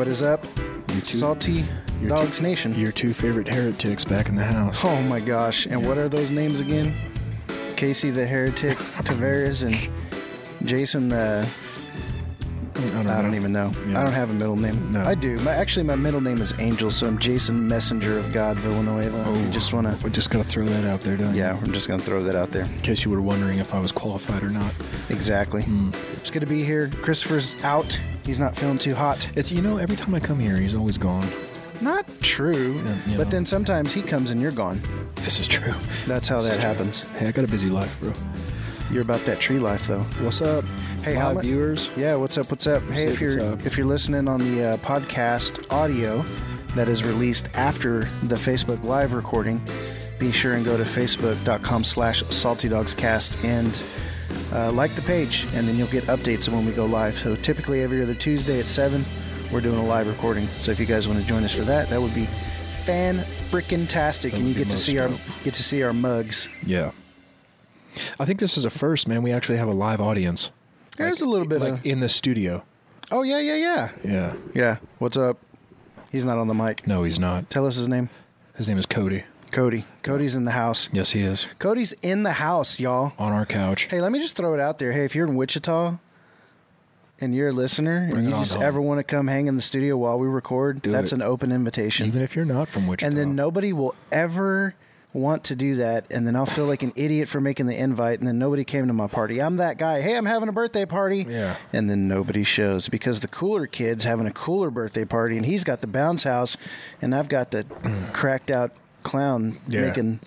What is up? Two, Salty Dogs two- Nation. Your two favorite heretics back in the house. Oh my gosh. And what are those names again? Casey the Heretic Tavares and Jason the. I don't, I don't even know. Yeah. I don't have a middle name. No. I do. My, actually, my middle name is Angel, so I'm Jason Messenger of God Villanueva. Oh, You just want to. We just gotta throw that out there, don't you? Yeah, I'm just to throw that out there. In case you were wondering if I was qualified or not. Exactly. Hmm. It's good to be here. Christopher's out. He's not feeling too hot. It's you know every time I come here, he's always gone. Not true. Yeah, you but know. then sometimes he comes and you're gone. This is true. That's how This that is true. happens. Hey, I got a busy life, bro. You're about that tree life, though. What's up? Hey, how mu- viewers? Yeah, what's up? What's up? Hey, What's if you're up, if you're listening on the uh, podcast audio that is released after the Facebook live recording, be sure and go to facebook.com/slash saltydogscast and uh, like the page, and then you'll get updates of when we go live. So typically every other Tuesday at seven, we're doing a live recording. So if you guys want to join us for that, that would be fan freaking tastic, and you get to see our get to see our mugs. Yeah. I think this is a first, man. We actually have a live audience. There's a little bit of like of in the studio. oh yeah yeah yeah Yeah. yeah. What's up? He's not on the mic. No, he's not. Tell us his name. His name is Cody. Cody. Cody's in the house. Yes, he is. Cody's in the house, y'all. On our couch. Hey, let me just throw it out there. Hey, if you're in Wichita and you're a listener Bring and you just home. ever want to come hang in the studio while we record, Do that's it. an open invitation. Even if you're not from Wichita. and then nobody will ever want to do that and then I'll feel like an idiot for making the invite and then nobody came to my party. I'm that guy. Hey, I'm having a birthday party. Yeah. And then nobody shows because the cooler kid's having a cooler birthday party and he's got the bounce house and I've got the cracked out clown Yeah. making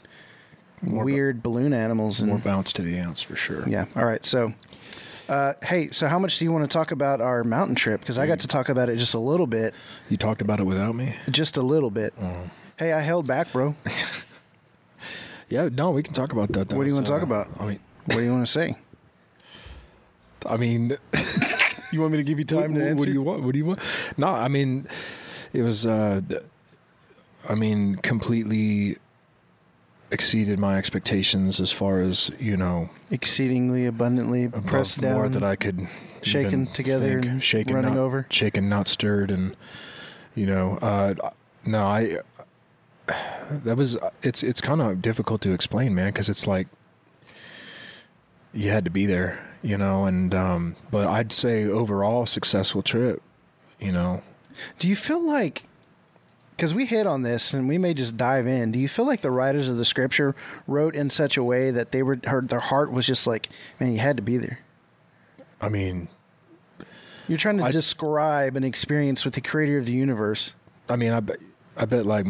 More weird balloon animals and More bounce to the ounce for sure. yeah. All right. So, uh, hey, so how much do you want to talk about our mountain trip? Because I got to talk about it just a little bit, You talked about it without me? just a little bit. Mm. Hey, I held back, bro. Yeah, no, we can talk about that. That What do you wanna talk uh, about? I mean, What do you want to say? I mean, You want me to give you time what, what do you want? What do you want? No, I mean, it was. uh I mean, completely exceeded my expectations as far as you know, Exceedingly abundantly pressed more down. that I could shaken together think. shaken, running not, over? shaken, not stirred, and you know, uh, no, I. That was it's it's kind of difficult to explain, man, because it's like you had to be there, you know, and um, but I'd say overall successful trip, you know. do you feel like? Because we hit on this, and we may just dive in. Do you feel like the writers of the scripture wrote in such a way that they were, her, their heart was just like, man, you had to be there. I mean, You're trying to I- describe an experience with the creator of the universe. I mean, I bet, I bet like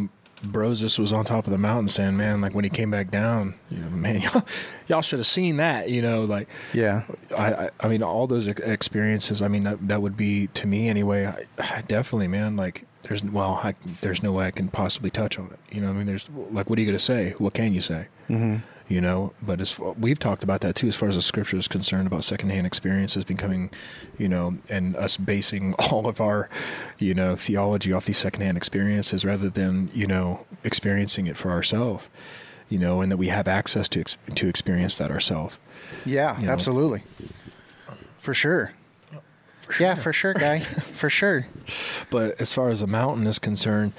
Brosus was on top of the mountain saying, "Man, like when he came back down, you know, man, y'all, y'all should have seen that." You know, like Yeah. I, I, I mean, all those experiences. I mean, that, that would be to me anyway. I definitely, man. Like, there's well, I, there's no way I can possibly touch on it. You know, what I mean, there's like, what are you gonna say? What can you say? Mm-hmm. You know, but as we've talked about that too, as far as the scripture is concerned, about secondhand experiences becoming, you know, and us basing all of our, you know, theology off these secondhand experiences rather than you know experiencing it for ourselves. You know, and that we have access to to experience that ourselves. Yeah, You know. absolutely. For sure. Yeah, for sure, guy. for sure. But as far as the mountain is concerned,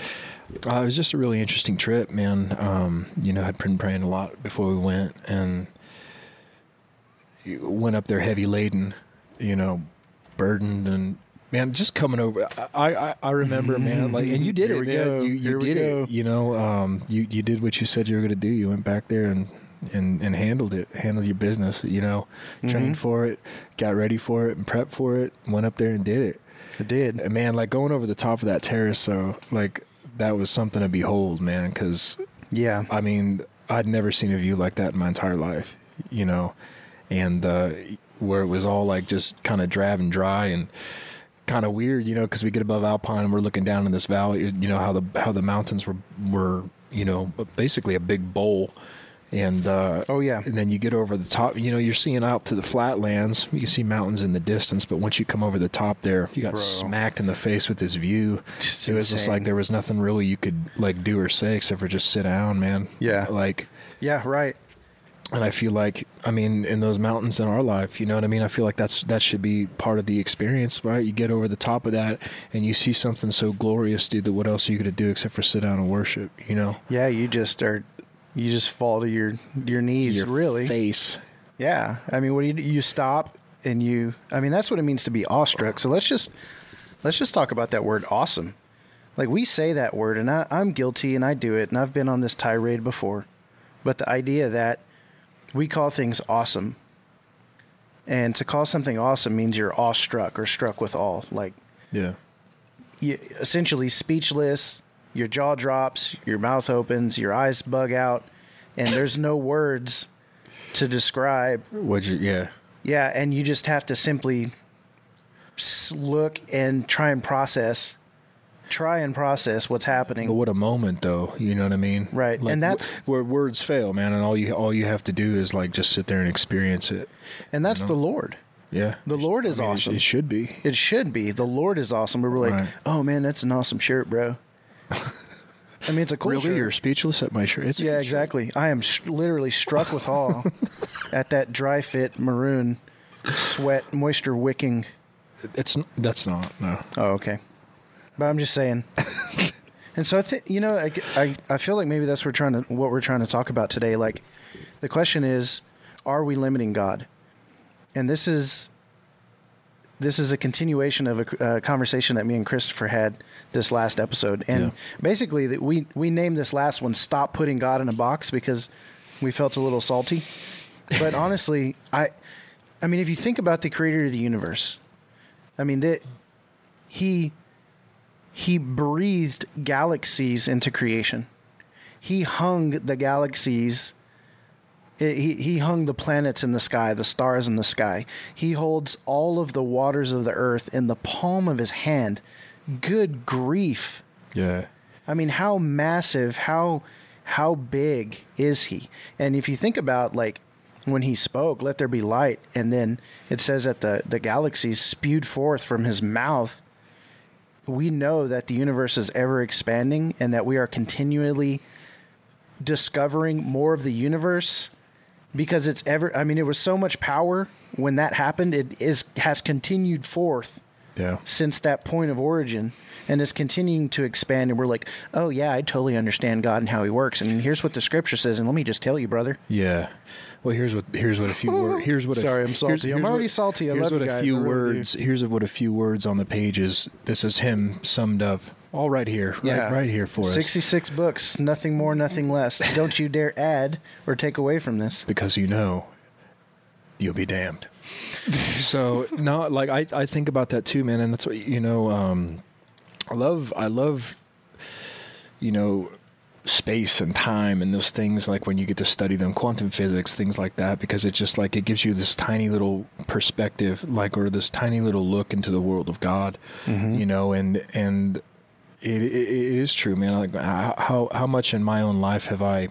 uh, it was just a really interesting trip, man. Um, you know, I'd been praying a lot before we went, and went up there heavy laden, you know, burdened, and man, just coming over. I I, I remember, man, like, and you did Here it, man. go. You, you did it. You know, um, you you did what you said you were going to do. You went back there and. And, and handled it, handled your business, you know, trained Mhm. for it, got ready for it, and prepped for it. Went up there and did it. It did. And man, like going over the top of that terrace, so like that was something to behold, man. Because Yeah. I mean, I'd never seen a view like that in my entire life, you know, and uh, where it was all like just kind of drab and dry and kind of weird, you know, because we get above Alpine and we're looking down in this valley, you know how the how the mountains were were you know basically a big bowl. And uh, Oh, yeah. and then you get over the top. You know, you're seeing out to the flatlands. You can see mountains in the distance, but once you come over the top there, you got Bro. smacked in the face with this view. It's it was just like there was nothing really you could like do or say except for just sit down, man. Yeah. Like, Yeah, right. and I feel like, I mean, in those mountains in our life, you know what I mean? I feel like that's that should be part of the experience, right? You get over the top of that and you see something so glorious, dude, that what else are you going to do except for sit down and worship, you know? Yeah, you just are. You just fall to your your knees. Your really? face. Yeah. I mean, what do you do? You stop and you. I mean, that's what it means to be awestruck. So let's just let's just talk about that word awesome. Like we say that word, and I, I'm guilty, and I do it, and I've been on this tirade before. But the idea that we call things awesome, and to call something awesome means you're awestruck or struck with awe. Like Yeah. you essentially speechless, your jaw drops, your mouth opens, your eyes bug out, and there's no words to describe. What'd you, yeah. Yeah, and you just have to simply look and try and process, try and process what's happening. But what a moment, though. You know what I mean? Right, and that's- wh- where words fail, man. And all you all you have to do is like just sit there and experience it. And that's you the? Lord. Yeah, The Lord is I mean, awesome. It, should be. It should be. The Lord is awesome. But we're like, Right. oh man, that's an awesome shirt, bro. I mean, it's a cool really, shirt. you're speechless at my shirt. It's Yeah, good shirt. exactly. I am sh- literally struck with awe at that dry fit maroon sweat moisture wicking. It's that's not no. Oh, okay. But I'm just saying. and so I think you know I, I I feel like maybe that's what we're trying to what we're trying to talk about today. Like the question is, are we limiting God? And this is this is a continuation of a uh, conversation that me and Christopher had this last episode. And Yeah. basically, that we we named this last one "Stop Putting God in a Box" because we felt a little salty. But honestly, I I mean, if you think about the creator of the universe, I mean that he he breathed galaxies into creation. He hung the galaxies. He he hung the planets in the sky, the stars in the sky. He holds all of the waters of the earth in the palm of his hand. Good grief! Yeah, I mean, how massive, how how big is he? And if you think about like when he spoke, "Let there be light," and then it says that the the galaxies spewed forth from his mouth. We know that the universe is ever expanding, and that we are continually discovering more of the universe because it's ever. I mean, it was so much power when that happened. It is has continued forth yeah. since that point of origin and it's continuing to expand and we're like oh yeah i totally understand god and how he works and here's what the scripture says and let me just tell you brother Yeah. Well, here's what here's what a few words. Here's what. Sorry, a, I'm here's- salty. I'm already what- salty. I here's love what you a few I really do. words. Here's what a few words on the pages. This is him summed up. All right here. Right, yeah right here for us. 66 books nothing more nothing less don't you dare add or take away from this because you know you'll be damned. so no, like I, I think about that too, man, and that's what you know. Um, I love, I love, you know, space and time and those things. Like when you get to study them, quantum physics, things like that, because it just like it gives you this tiny little perspective, like or this tiny little look into the world of God, you know, and and. It, it, it is true, man. Like how- how much in my own life have I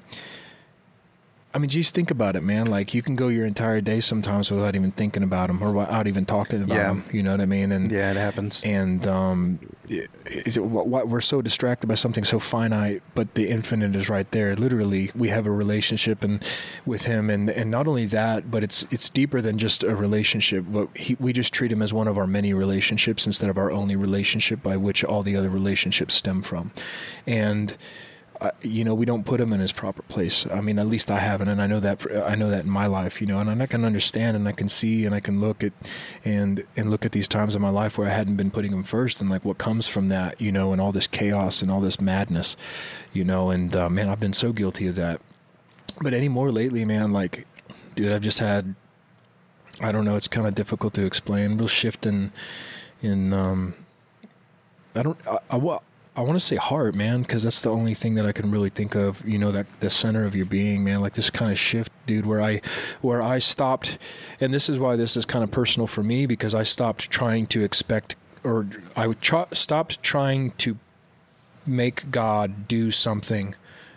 I mean, just think about it, man. Like you can go your entire day sometimes without even thinking about them or without even talking about Yeah. them. You know what I mean? And yeah it happens and um, it, it, what, what, we're so distracted by something so finite, but the infinite is right there. Literally, we have a relationship and with Him, and and not only that, but it's it's deeper than just a relationship. But he, we just treat Him as one of our many relationships instead of our only relationship, by which all the other relationships stem from, and. You know, we don't put him in his proper place. I mean, at least I haven't, and I know that. For, I know that in my life, you know, and I can understand, and I can see, and I can look at, and and look at these times in my life where I hadn't been putting him first, and like what comes from that, you know, and all this chaos and all this madness, you know, and uh, man, I've been so guilty of that. But anymore lately, man, like, dude, I've just had, I don't know, it's kind of difficult to explain. Real shift in, in, um, I don't, I, I, wa- I want to say heart, man, because that's the only thing that I can really think of. You know, that the center of your being, man, like this kind of shift, dude, where I, where I stopped, and this is why this is kind of personal for me because I stopped trying to expect, or I stopped trying to make God do something,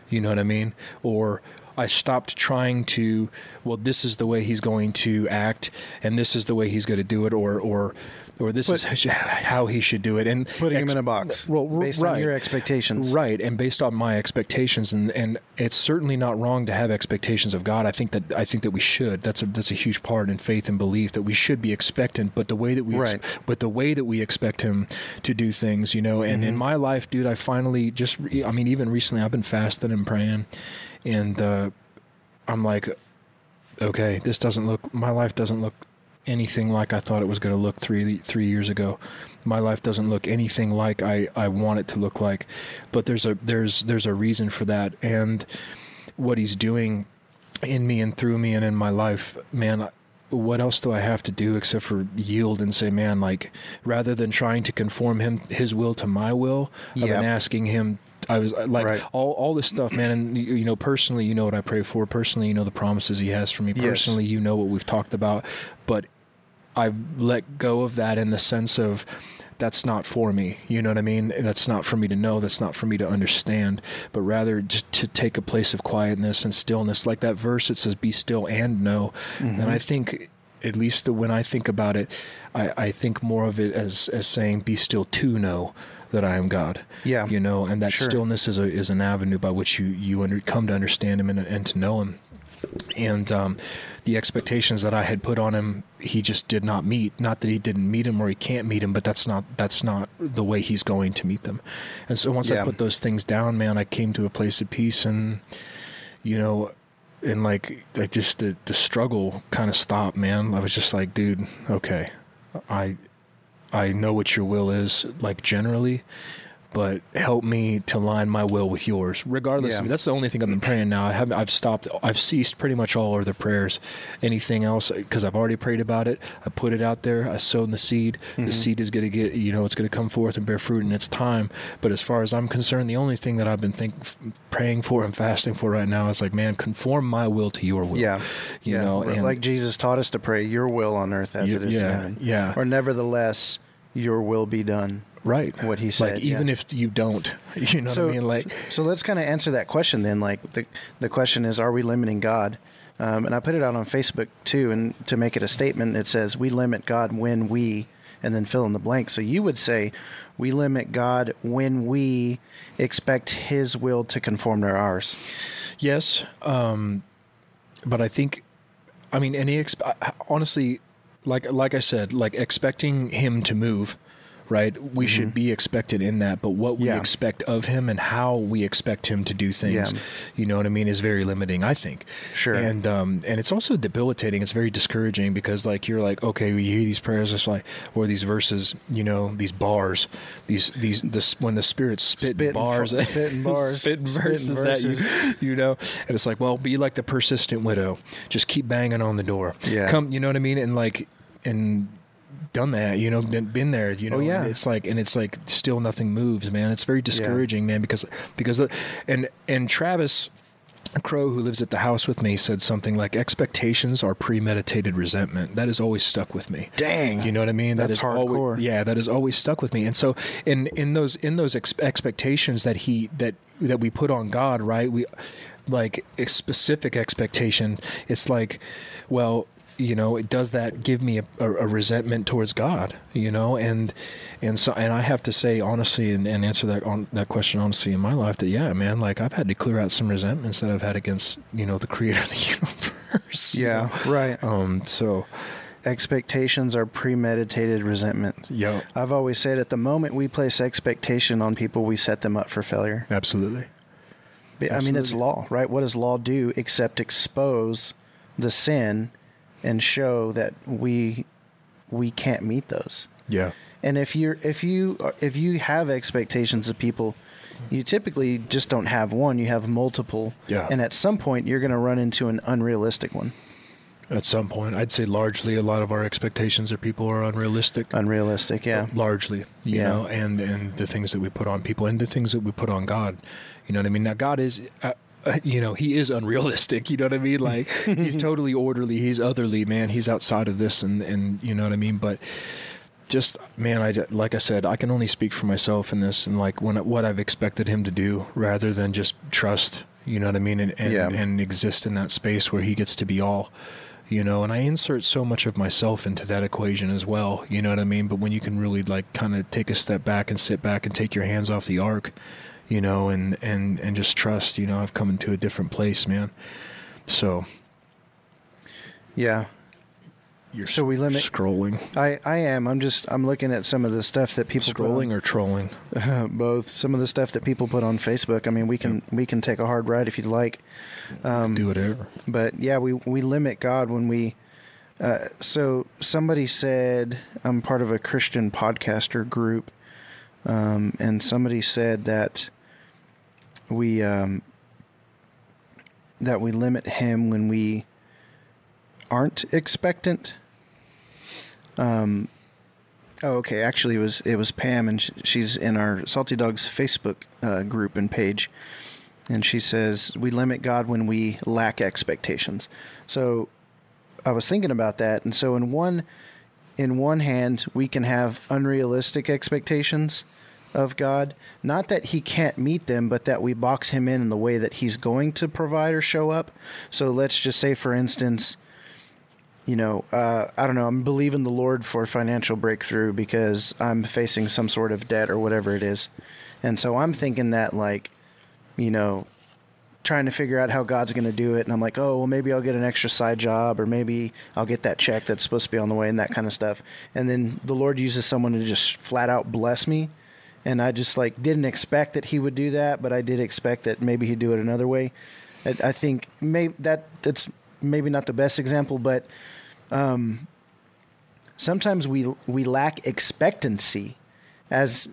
you know what I mean, or I stopped trying to, well, this is the way he's going to act, and this is the way he's going to do it, or or or this But- is how he should do it, and Putting him in a box well, based right. on your expectations. Right, and based on my expectations, and, and it's certainly not wrong to have expectations of God. I think that I think that we should. That's a that's a huge part in faith and belief that we should be expectant. But the way that we, ex- but the way that we expect Him to do things, you know. And Mm-hmm. in my life, dude, I finally just, I mean, even recently, I've been fasting and praying, and uh, I'm like, okay, this doesn't look. My life doesn't look anything like I thought it was going to look three three years ago. My life doesn't look anything like I, I want it to look like, but there's a there's there's a reason for that, and what he's doing in me and through me and in my life, man. What else do I have to do except for yield and say, man, like rather than trying to conform him his will to my will, I've Yeah. been asking him. I was like Right. all all this stuff, man. And you know, personally, you know what I pray for. Personally, you know the promises He has for me. Yes. Personally, you know what we've talked about. But I've let go of that in the sense of that's not for me. You know what I mean? That's not for me to know. That's not for me to understand. But rather just to take a place of quietness and stillness, like that verse. It says, "Be still and know." Mm-hmm. And I think, at least when I think about it, I, I think more of it as as saying, "Be still to know." That I am God, Yeah. you know, and that Sure. stillness is a is an avenue by which you you under, come to understand Him and, and to know Him and um, the expectations that I had put on him, he just did not meet. Not that he didn't meet him or he can't meet him, but that's not that's not the way he's going to meet them. And so once Yeah. I put those things down, man, I came to a place of peace, and you know, and like I just the the struggle kind of stopped, man. I was just like, dude, okay, I I know what your will is, like generally. But help me to line my will with yours, regardless. Yeah. of That's the only thing I've been praying now. I have I've stopped. I've ceased pretty much all other prayers. Anything else because I've already prayed about it. I put it out there. I sown the seed. Mm-hmm. The seed is going to get you know it's going to come forth and bear fruit in its time. But as far as I'm concerned, the only thing that I've been think praying for and fasting for right now is like, man, conform my will to your will. Yeah. you yeah. know, and like Jesus taught us to pray, Your will on earth as You- it is yeah, in heaven. yeah. Or nevertheless, Your will be done. Right what he said, Like even yeah. if you don't, you know so, what I mean? Like so let's kind of answer that question then. Like the the question is, are we limiting God? Um, and I put it out on Facebook too, and to make it a statement, it says we limit God when we, and then fill in the blank. So you would say we limit God when we expect His will to conform to ours. Yes, um, but I think, I mean, any exp- honestly, like like I said, like expecting him to move, right? We should be expected in that, but what we Mm-hmm. Yeah. expect of him and how we expect him to do things, Yeah. you know what I mean, is very limiting. I think. Sure. And um, and it's also debilitating. It's very discouraging because like you're like, okay, we hear these prayers, it's like or these verses, you know, these bars, these these this when the spirit spit Spitting bars, fu- spitting bars, spitting spitting verses at you, you know and it's like well be like the persistent widow just keep banging on the door Yeah. come you know what i mean and like and done that you know been, been there you oh, know Oh, yeah. and it's like and it's like still nothing moves man it's very discouraging man because because uh, and and travis Crow, who lives at the house with me, said something like, "Expectations are premeditated resentment." That has always stuck with me. Dang. you know what I mean? That That's is always- yeah, that has always stuck with me. And so, in in those in those ex- expectations that he that that we put on God, right? We like a specific expectation. It's like, well, you know, does that give me a, a, resentment towards God? You know, and and so and I have to say honestly, and, and answer that on that question honestly in my life that yeah, man, like I've had to clear out some resentments that I've had against you know the Creator of the universe. you Yeah, know? right. Um. So. Expectations are premeditated resentment. Yeah. I've always said at the moment we place expectation on people, we set them up for failure. Absolutely. But, I mean, it's law, right? What does law do except expose the sin and show that we we can't meet those? Yeah. And if you're if you if you have expectations of people, you typically just don't have one. You have multiple. Yeah. And at some point, you're going to run into an unrealistic one. At some point, I'd say largely a lot of our expectations of people are unrealistic. Unrealistic, yeah. largely you Yeah. know and and the things that we put on people and the things that we put on god you know what i mean now god is uh, uh, you know he is unrealistic you know what i mean like he's totally orderly he's otherly man he's outside of this and and you know what i mean but just man i like i said i can only speak for myself in this and like when what i've expected him to do rather than just trust You know what I mean? And and, Yeah. and exist in that space where he gets to be all. You know, and I insert so much of myself into that equation as well. You know what I mean? But when you can really like kind of take a step back and sit back and take your hands off the ark, you know, and and and just trust. You know, I've come into a different place, man. So Yeah. you're So we limit- scrolling, I, I am. I'm just I'm looking at some of the stuff that people put on- scrolling or trolling. both some of the stuff that people put on Facebook. I mean, we can we can take a hard ride if you'd like, Um, Do whatever. but yeah, we we limit God when we. Uh, so somebody said I'm part of a Christian podcaster group, um, and somebody said that we um, that we limit Him when we aren't expectant. Um, Oh, okay. Actually, it was it was Pam, and she's in our Salty Dogs Facebook uh, group and page, and she says we limit God when we lack expectations. So, I was thinking about that, and so in one in one hand, we can have unrealistic expectations of God. Not that He can't meet them, but that we box Him in in the way that He's going to provide or show up. So let's just say, for instance you know, uh, I don't know, I'm believing the Lord for financial breakthrough because I'm facing some sort of debt or whatever it is. And so I'm thinking that, like, you know, trying to figure out how God's going to do it. And I'm like, oh, well, maybe I'll get an extra side job or maybe I'll get that check that's supposed to be on the way and that kind of stuff. And then the Lord uses someone to just flat out bless me. And I just, like, didn't expect that He would do that, but I did expect that maybe He'd do it another way. I, I think maybe that that's maybe not the best example, but um, sometimes we we lack expectancy as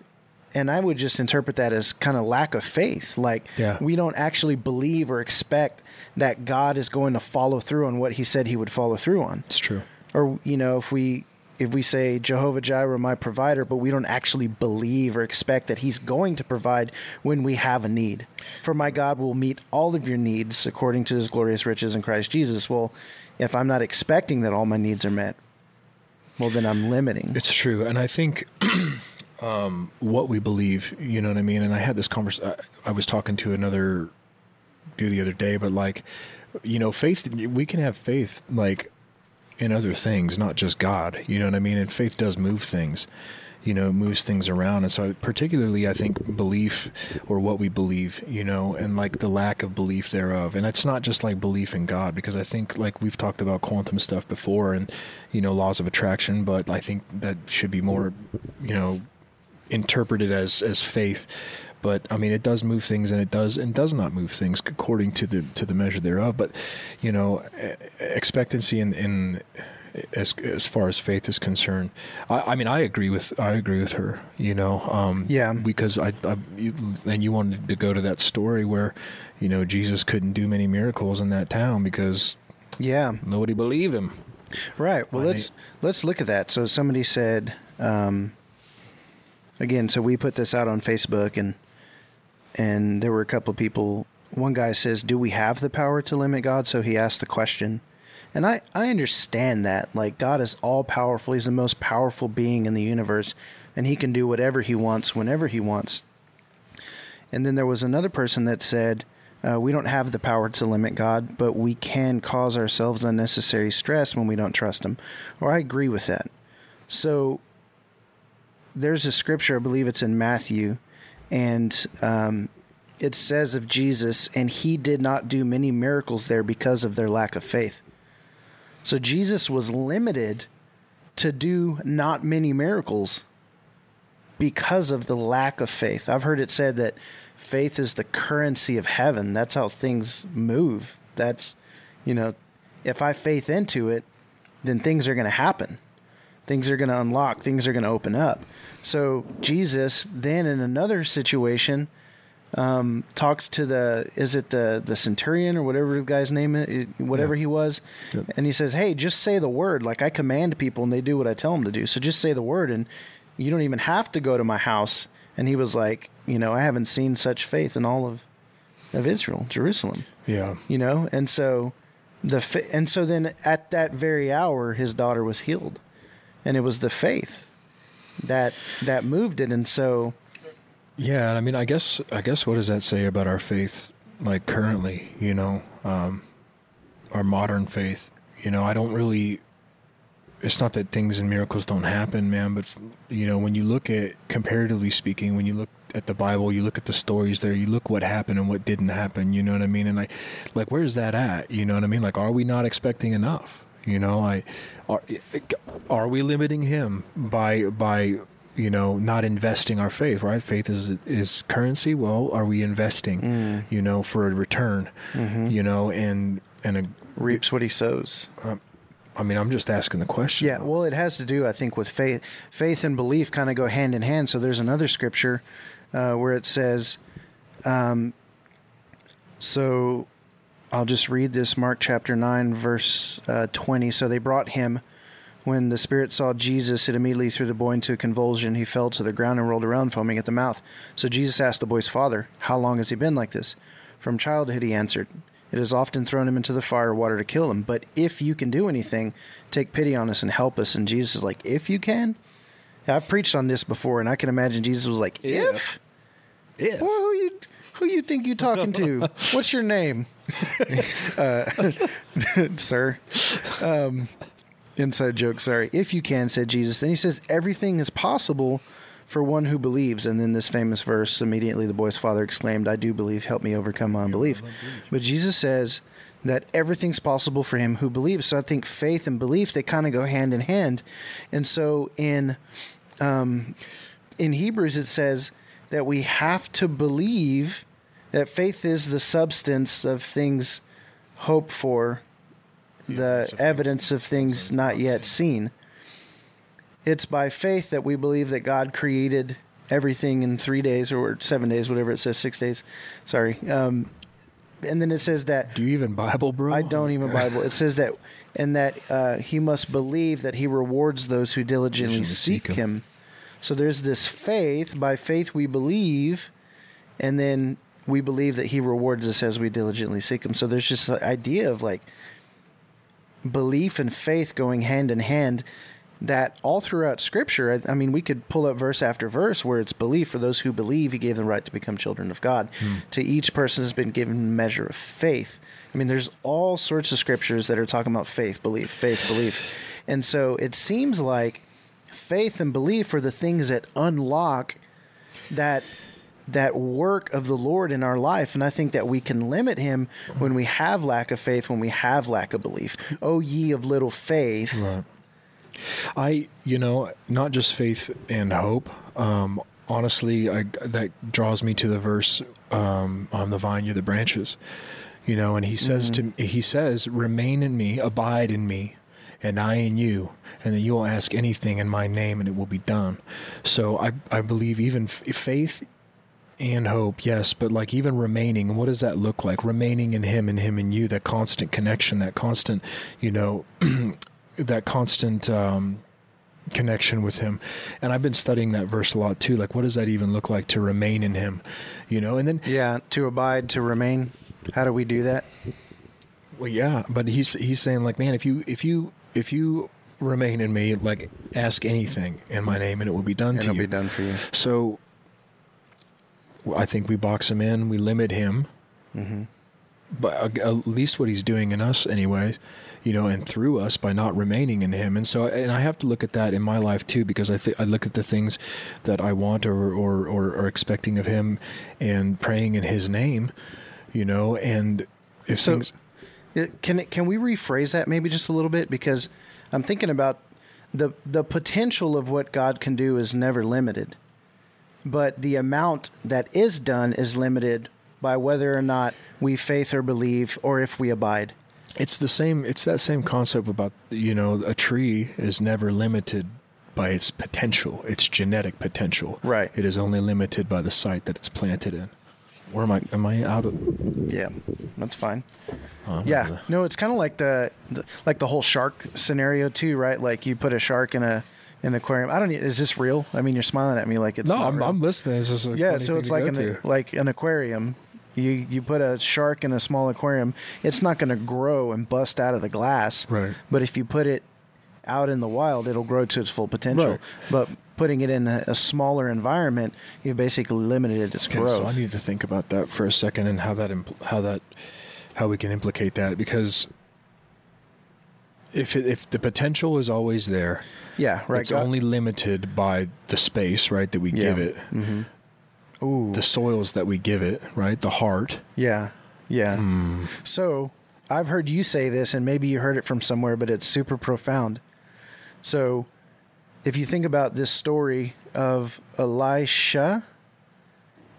and I would just interpret that as kind of lack of faith. Like Yeah. we don't actually believe or expect that God is going to follow through on what he said he would follow through on. It's true. Or you know, if we if we say Jehovah Jireh my provider, but we don't actually believe or expect that he's going to provide when we have a need. For my God will meet all of your needs according to his glorious riches in Christ Jesus. Well, if I'm not expecting that all my needs are met, well then I'm limiting. It's true, and I think um, what we believe, you know what I mean. And I had this conversation. I was talking to another dude the other day, but like, you know, faith. We can have faith like in other things, not just God. You know what I mean? And faith does move things. You know, it moves things around, and so particularly, I think belief or what we believe, you know, and like the lack of belief thereof, and it's not just like belief in God, because I think like we've talked about quantum stuff before, and you know, laws of attraction, but I think that should be more, you know, interpreted as as faith but I mean it does move things and it does and does not move things according to the to the measure thereof but you know expectancy in in as as far as faith is concerned I, I mean I agree with I agree with her you know um Yeah. because I, I you, and you wanted to go to that story where you know Jesus couldn't do many miracles in that town because yeah. nobody believed him Right. Well, let's let's look at that. So somebody said, um, again. So we put this out on Facebook, and and there were a couple of people. One guy says, "Do we have the power to limit God?" So he asked the question, and I I understand that. Like God is all powerful. He's the most powerful being in the universe, and he can do whatever he wants whenever he wants. And then there was another person that said, uh, we don't have the power to limit God, but we can cause ourselves unnecessary stress when we don't trust Him. Or I agree with that. So there's a scripture, I believe it's in Matthew, and um, it says of Jesus, and He did not do many miracles there because of their lack of faith. So Jesus was limited to do not many miracles because of the lack of faith. I've heard it said that faith is the currency of heaven. That's how things move. That's, you know, if I faith into it, then things are going to happen. Things are going to unlock, things are going to open up. So Jesus then in another situation um, talks to the is it the the centurion or whatever the guy's name is, whatever Yeah. he was, and he says, "Hey, just say the word. Like I command people, and they do what I tell them to do. So just say the word, and you don't even have to go to my house." And he was like, "You know, I haven't seen such faith in all of of Israel, Jerusalem." yeah You know, and so the fa- and so then at that very hour, his daughter was healed, and it was the faith that that moved it, and so Yeah, I mean, I guess, I guess, what does that say about our faith? like currently, you know, um, our modern faith. You know, I don't really. It's not that things and miracles don't happen, man, but you know, when you look at comparatively speaking, when you look at the Bible, you look at the stories there, you look what happened and what didn't happen. You know what I mean? And like, like where's that at? You know what I mean? Like, are we not expecting enough? You know, I are are we limiting him by by you know not investing our faith? Right, faith is is currency. Well, are we investing? Mm. You know, for a return. Mhm. You know, and and a, Reaps what he sows. I mean, I'm just asking the question. Yeah, well, it has to do, I think, with faith. Faith and belief kind of go hand in hand. So there's another scripture uh, where it says, um, so I'll just read this Mark chapter 9, verse uh, 20. So they brought him. When the spirit saw Jesus, it immediately threw the boy into a convulsion. He fell to the ground and rolled around, foaming at the mouth. So Jesus asked the boy's father, How long has he been like this? From childhood, he answered. It has often thrown him into the fire or water to kill him. But if you can do anything, take pity on us and help us. And Jesus is like, If you can? I've preached on this before, and I can imagine Jesus was like, If? If. Boy, who you who you think you talking to? What's your name, uh, sir? Um, inside joke. Sorry. If you can, said Jesus. Then he says, everything is possible for one who believes. And then this famous verse. Immediately, the boy's father exclaimed, "I do believe. Help me overcome my unbelief." But Jesus says that everything's possible for him who believes. So I think faith and belief they kind of go hand in hand. And so in um, in Hebrews it says that we have to believe that faith is the substance of things hoped for, the evidence of things not yet seen. It's by faith that we believe that God created everything in three days or seven days, whatever it says, six days. Sorry. Um, and then it says that Do you even Bible, bro? I don't even Bible. It says that, and that uh, he must believe that he rewards those who diligently Diligently seek seek him. him. So there's this faith. By faith we believe, and then we believe that he rewards us as we diligently seek him. So there's just the idea of like belief and faith going hand in hand. That all throughout Scripture, I, I mean, we could pull up verse after verse where it's belief. For those who believe, He gave them right to become children of God. Hmm. To each person has been given a measure of faith. I mean, there's all sorts of scriptures that are talking about faith, belief, faith, belief, and so it seems like faith and belief are the things that unlock that that work of the Lord in our life. And I think that we can limit him when we have lack of faith, when we have lack of belief. Oh ye of little faith. Right. I, you know, not just faith and hope. Um, honestly, I, that draws me to the verse, um, "I'm the vine, you're the branches." You know, and he says to he says, "Remain in me, abide in me, and I in you, and then you will ask anything in my name, and it will be done." So I I believe even f- faith and hope, yes, but like even remaining, what does that look like? Remaining in Him and Him in you, that constant connection, that constant, you know, that constant um, connection with Him. And I've been studying that verse a lot too. Like, what does that even look like to remain in Him? You know, and then, Yeah, to abide, to remain. How do we do that? well, yeah, but he's he's saying like, man, if you if you if you remain in me, like, ask anything in my name, and it will be done And to it'll you. be done for you. So I think we box him in, we limit him, hmm but at least what he's doing in us, anyway, you know, and through us by not remaining in him. And so, and I have to look at that in my life too, because I think I look at the things that I want or or or, or expecting of him, and praying in his name, you know, and if So- things. Can it, can we rephrase that maybe just a little bit because I'm thinking about the the potential of what God can do is never limited, but the amount that is done is limited by whether or not we faith or believe or if we abide. It's the same. It's that same concept about you know a tree is never limited by its potential, its genetic potential. Right. It is only limited by the site that it's planted in. Where am I? Am I out of? Yeah, that's fine. Oh, Yeah, of- no, it's kind of like the, the like the whole shark scenario too, right? Like you put a shark in a an aquarium. I don't. Is this real? I mean, you're smiling at me like it's no, not I'm. I'm listening. Just a yeah so it's like an to. like an aquarium you you put a shark in a small aquarium it's not going to grow and bust out of the glass Right. but if you put it out in the wild, it'll grow to its full potential. Right. But putting it in a, a smaller environment, you've basically limited its Okay, growth. so I need to think about that for a second and how that impl- how that how we can implicate that because if it, if the potential is always there, yeah, right. it's God- only limited by the space, right, that we yeah. give it, hmm Ooh. the soils that we give it, right, the heart. Yeah. Yeah. Hmm. So I've heard you say this, and maybe you heard it from somewhere, but it's super profound. So if you think about this story of Elisha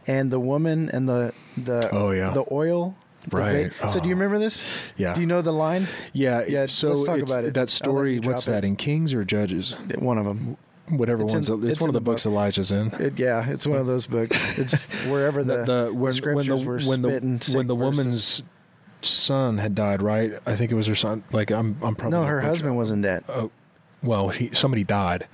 and the woman and the the Oh, yeah. the oil. The Right. ba- So do you Oh. remember this? Yeah. Do you know the line? Yeah, Yeah, So let's talk about it. That story. What's it. that in Kings or Judges? One of them. Whatever It's one's. in- it's, it's one of the, the books. Elijah's in. It, yeah, it's one of those books. It's wherever the, the, when, scriptures when the, were when the, when the woman's son had died, right? I think it was her son. Like I'm, I'm probably no, her husband was in debt. Oh, well, he somebody died,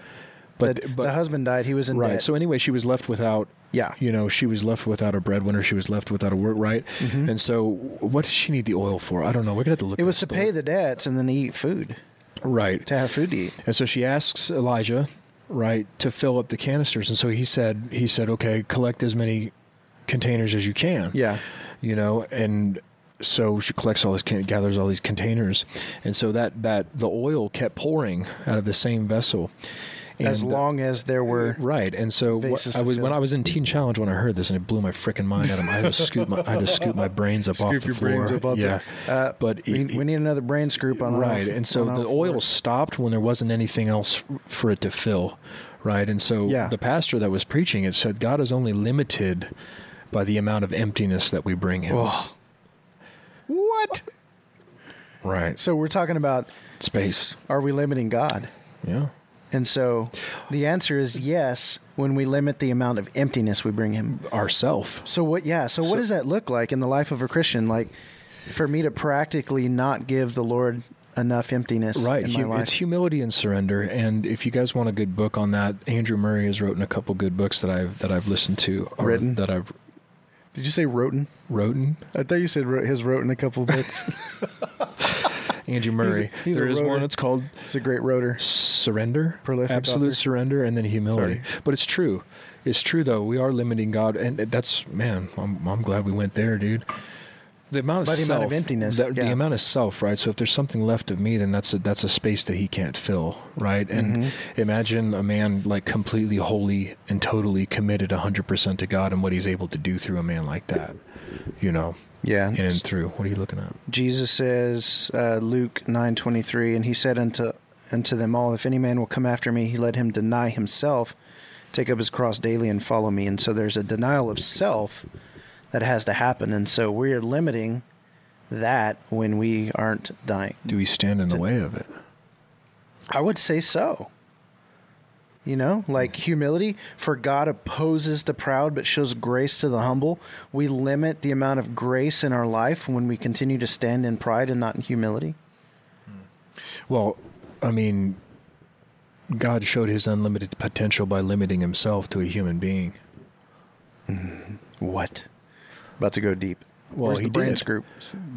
but the, but the husband died. He was in right. debt. So anyway, she was left without. yeah, You know, she was left without a breadwinner. She was left without a work, right? Mhm. And so, what does she need the oil for? I don't know. We're gonna have to look. it was to story. pay the debts and then eat food right. to have food to eat. And so she asks Elijah, right, to fill up the canisters. And so he said, he said, okay, collect as many containers as you can. Yeah, You know, and so she collects all this, gathers all these containers, and so that that the oil kept pouring out of the same vessel. As And, uh, long as there were Right, and so what, I was when. I was in Teen Challenge when I heard this, and it blew my freaking mind out of my. I had to scoop my, I had to scoop my brains up off Scoop the your floor. brains up off yeah, there. Uh, but we, it- we need another brain scoop on right, off- and so the oil floor. stopped when there wasn't anything else for it to fill, right? And so Yeah. the pastor that was preaching it said God is only limited by the amount of emptiness that we bring Him. Oh. What? Right, So we're talking about space. are we limiting God? Yeah, And so the answer is yes when we limit the amount of emptiness we bring him. ourself. So what yeah, so what does that look like in the life of a Christian like for me to practically not give the Lord enough emptiness Right, in my life? it's humility and surrender. And if you guys want a good book on that, Andrew Murray has written a couple good books that I've that I've listened to, or Written? that I've Did you say Roten? written. I thought you said wrote, his wrote in a couple of books. Andrew Murray. he's a There is one. It's called He's a great rotor. surrender, Prolific absolute author. surrender, and then humility. Sorry. But it's true. It's true though. We are limiting God, and that's man. I'm, I'm glad we went there, dude. The amount of By the self, amount of emptiness, the, the amount of self, right? So if there's something left of me, then that's a that's a space that He can't fill, right? And Mm-hmm. imagine a man like completely holy and totally committed 100% to God, and what He's able to do through a man like that, you know, Yeah. in and through. What are you looking at? Jesus says, uh, Luke nine twenty three, and he said unto unto them all, If any man will come after me, he let him deny himself, take up his cross daily, and follow me. And so there's a denial of self that has to happen, and so we're limiting that when we aren't dying. Do we stand in the way of it? I would say so. You know, like humility, for God opposes the proud but shows grace to the humble. We limit the amount of grace in our life when we continue to stand in pride and not in humility. Well, I mean, God showed his unlimited potential by limiting himself to a human being. Mm-hmm. What? About to go deep. Well, Where's he the brain did. scoop?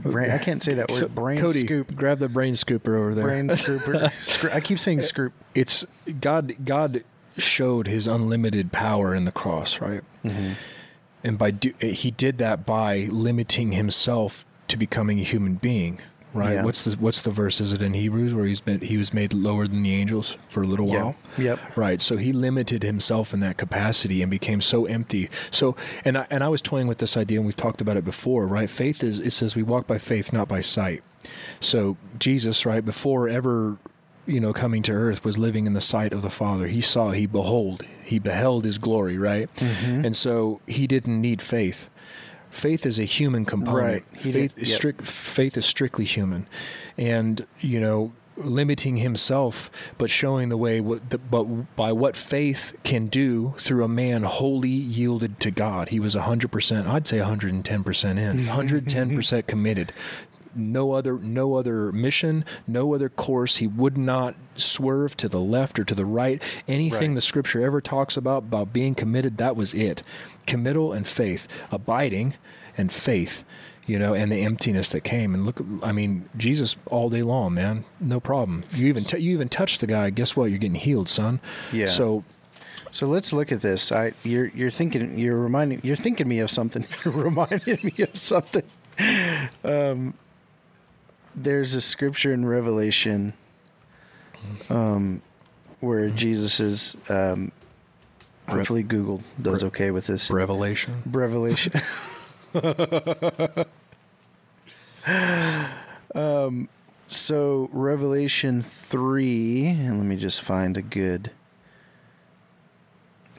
Brain, I can't say that word. So, brain Cody, scoop. grab the brain scooper over there. Brain scooper. Scro- I keep saying scoop. It's God. God showed His unlimited power in the cross, right? Mm-hmm. And by do, He did that by limiting Himself to becoming a human being, right? Yeah. What's the What's the verse? Is it in Hebrews where He's been He was made lower than the angels for a little while? Yep. Right. So he limited himself in that capacity and became so empty. So and I, and I was toying with this idea and we've talked about it before, right? Faith is it says we walk by faith, not by sight. So Jesus, right, before ever you know coming to earth was living in the sight of the Father. He saw, he behold, he beheld his glory, right? Mm-hmm. And so he didn't need faith. Faith is a human component. Right. Faith did- is yep. strict faith is strictly human. And you know limiting himself but showing the way what the, but by what faith can do through a man wholly yielded to God he was 100% I'd say 110% in mm-hmm. 110% committed no other no other mission, no other course. He would not swerve to the left or to the right. Anything Right. the scripture ever talks about about being committed, that was it. Committal and faith, abiding and faith, you know, and the emptiness that came. And look, I mean, Jesus all day long, man, no problem. You even t- you even touch the guy, guess what? You're getting healed, son. Yeah. So So let's look at this. I you're you're thinking you're reminding you're thinking me of something. You're reminding me of something. Um, there's a scripture in Revelation, um, where Jesus is. Um, hopefully, Google does okay with this. revelation. Revelation. um, so Revelation three, and let me just find a good.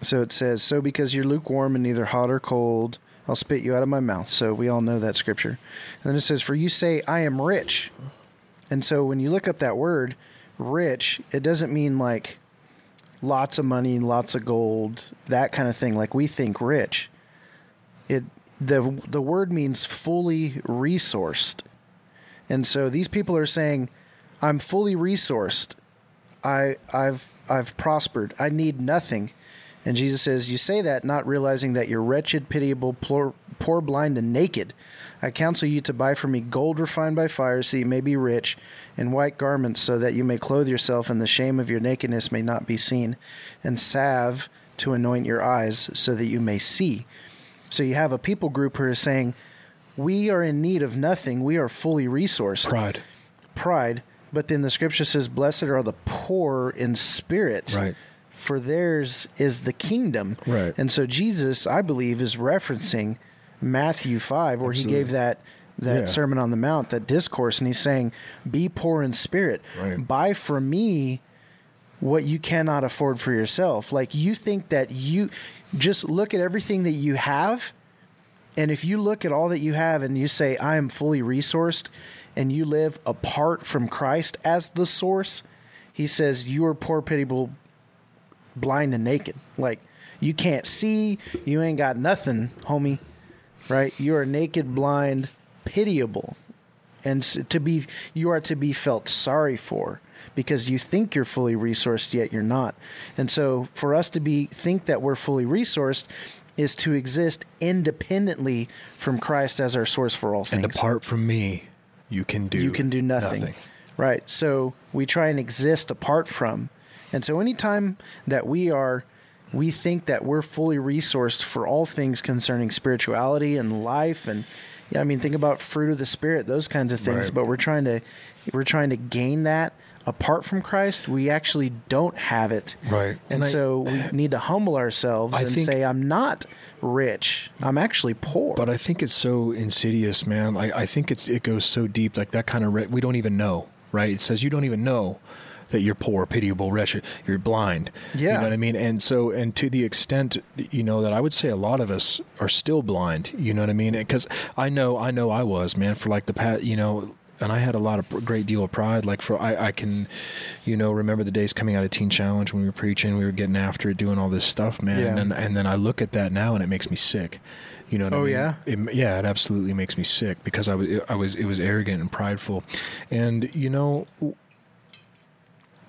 So it says, "So because you're lukewarm and neither hot or cold, I'll spit you out of my mouth." So we all know that scripture. And then it says, "For you say I am rich," and so when you look up that word, rich, it doesn't mean like lots of money, lots of gold, that kind of thing. Like we think rich. It the the word means fully resourced. And so these people are saying, I'm fully resourced. I I've I've prospered. I need nothing. And Jesus says, You say that not realizing that you're wretched, pitiable, poor, poor blind, and naked. I counsel you to buy for me gold refined by fire, so you may be rich, and white garments, so that you may clothe yourself, and the shame of your nakedness may not be seen, and salve to anoint your eyes, so that you may see. So you have a people group who are saying, We are in need of nothing. We are fully resourced Pride. pride, but then the scripture says, "Blessed are the poor in spirit, Right. For theirs is the kingdom." Right. And so Jesus, I believe, is referencing Matthew five, where Absolutely. he gave that that Yeah. Sermon on the Mount, that discourse, and he's saying, "Be poor in spirit. Right. Buy from me." What you cannot afford for yourself. Like you think that you just look at everything that you have and if you look at all that you have and you say, I am fully resourced, and you live apart from Christ as the source, he says, You are poor, pitiable, blind, and naked. Like, you can't see, you ain't got nothing, homie, right? You are naked, blind, pitiable. And to be, you are to be felt sorry for because you think you're fully resourced, yet you're not. And so, for us to be think that we're fully resourced is to exist independently from Christ as our source for all things. And apart from me, you can do you can do nothing. Right. So we try and exist apart from. And so anytime that we are we think that we're fully resourced for all things concerning spirituality and life and yeah, I mean think about fruit of the spirit, those kinds of things, Right. but we're trying to we're trying to gain that apart from Christ, we actually don't have it. Right. And, And I- so we need to humble ourselves I and think- say I'm not rich. I'm actually poor. But I think it's so insidious, man. I, I think it's it goes so deep, like that kind of re- we don't even know, right? It says you don't even know that you're poor, pitiable, wretched, you're blind. you Yeah. know what I mean. And so, and to the extent, you know, that I would say a lot of us are still blind. You know what I mean? Because I know, I know, I was man for like the past, you know. And I had a lot of great deal of pride. Like for I, I can, you know, remember the days coming out of Teen Challenge when we were preaching, we were getting after it, doing all this stuff, man. Yeah. And and then I look at that now and it makes me sick. You know what I Oh, mean? yeah? It, yeah, it absolutely makes me sick because I was I was it was arrogant and prideful, and you know,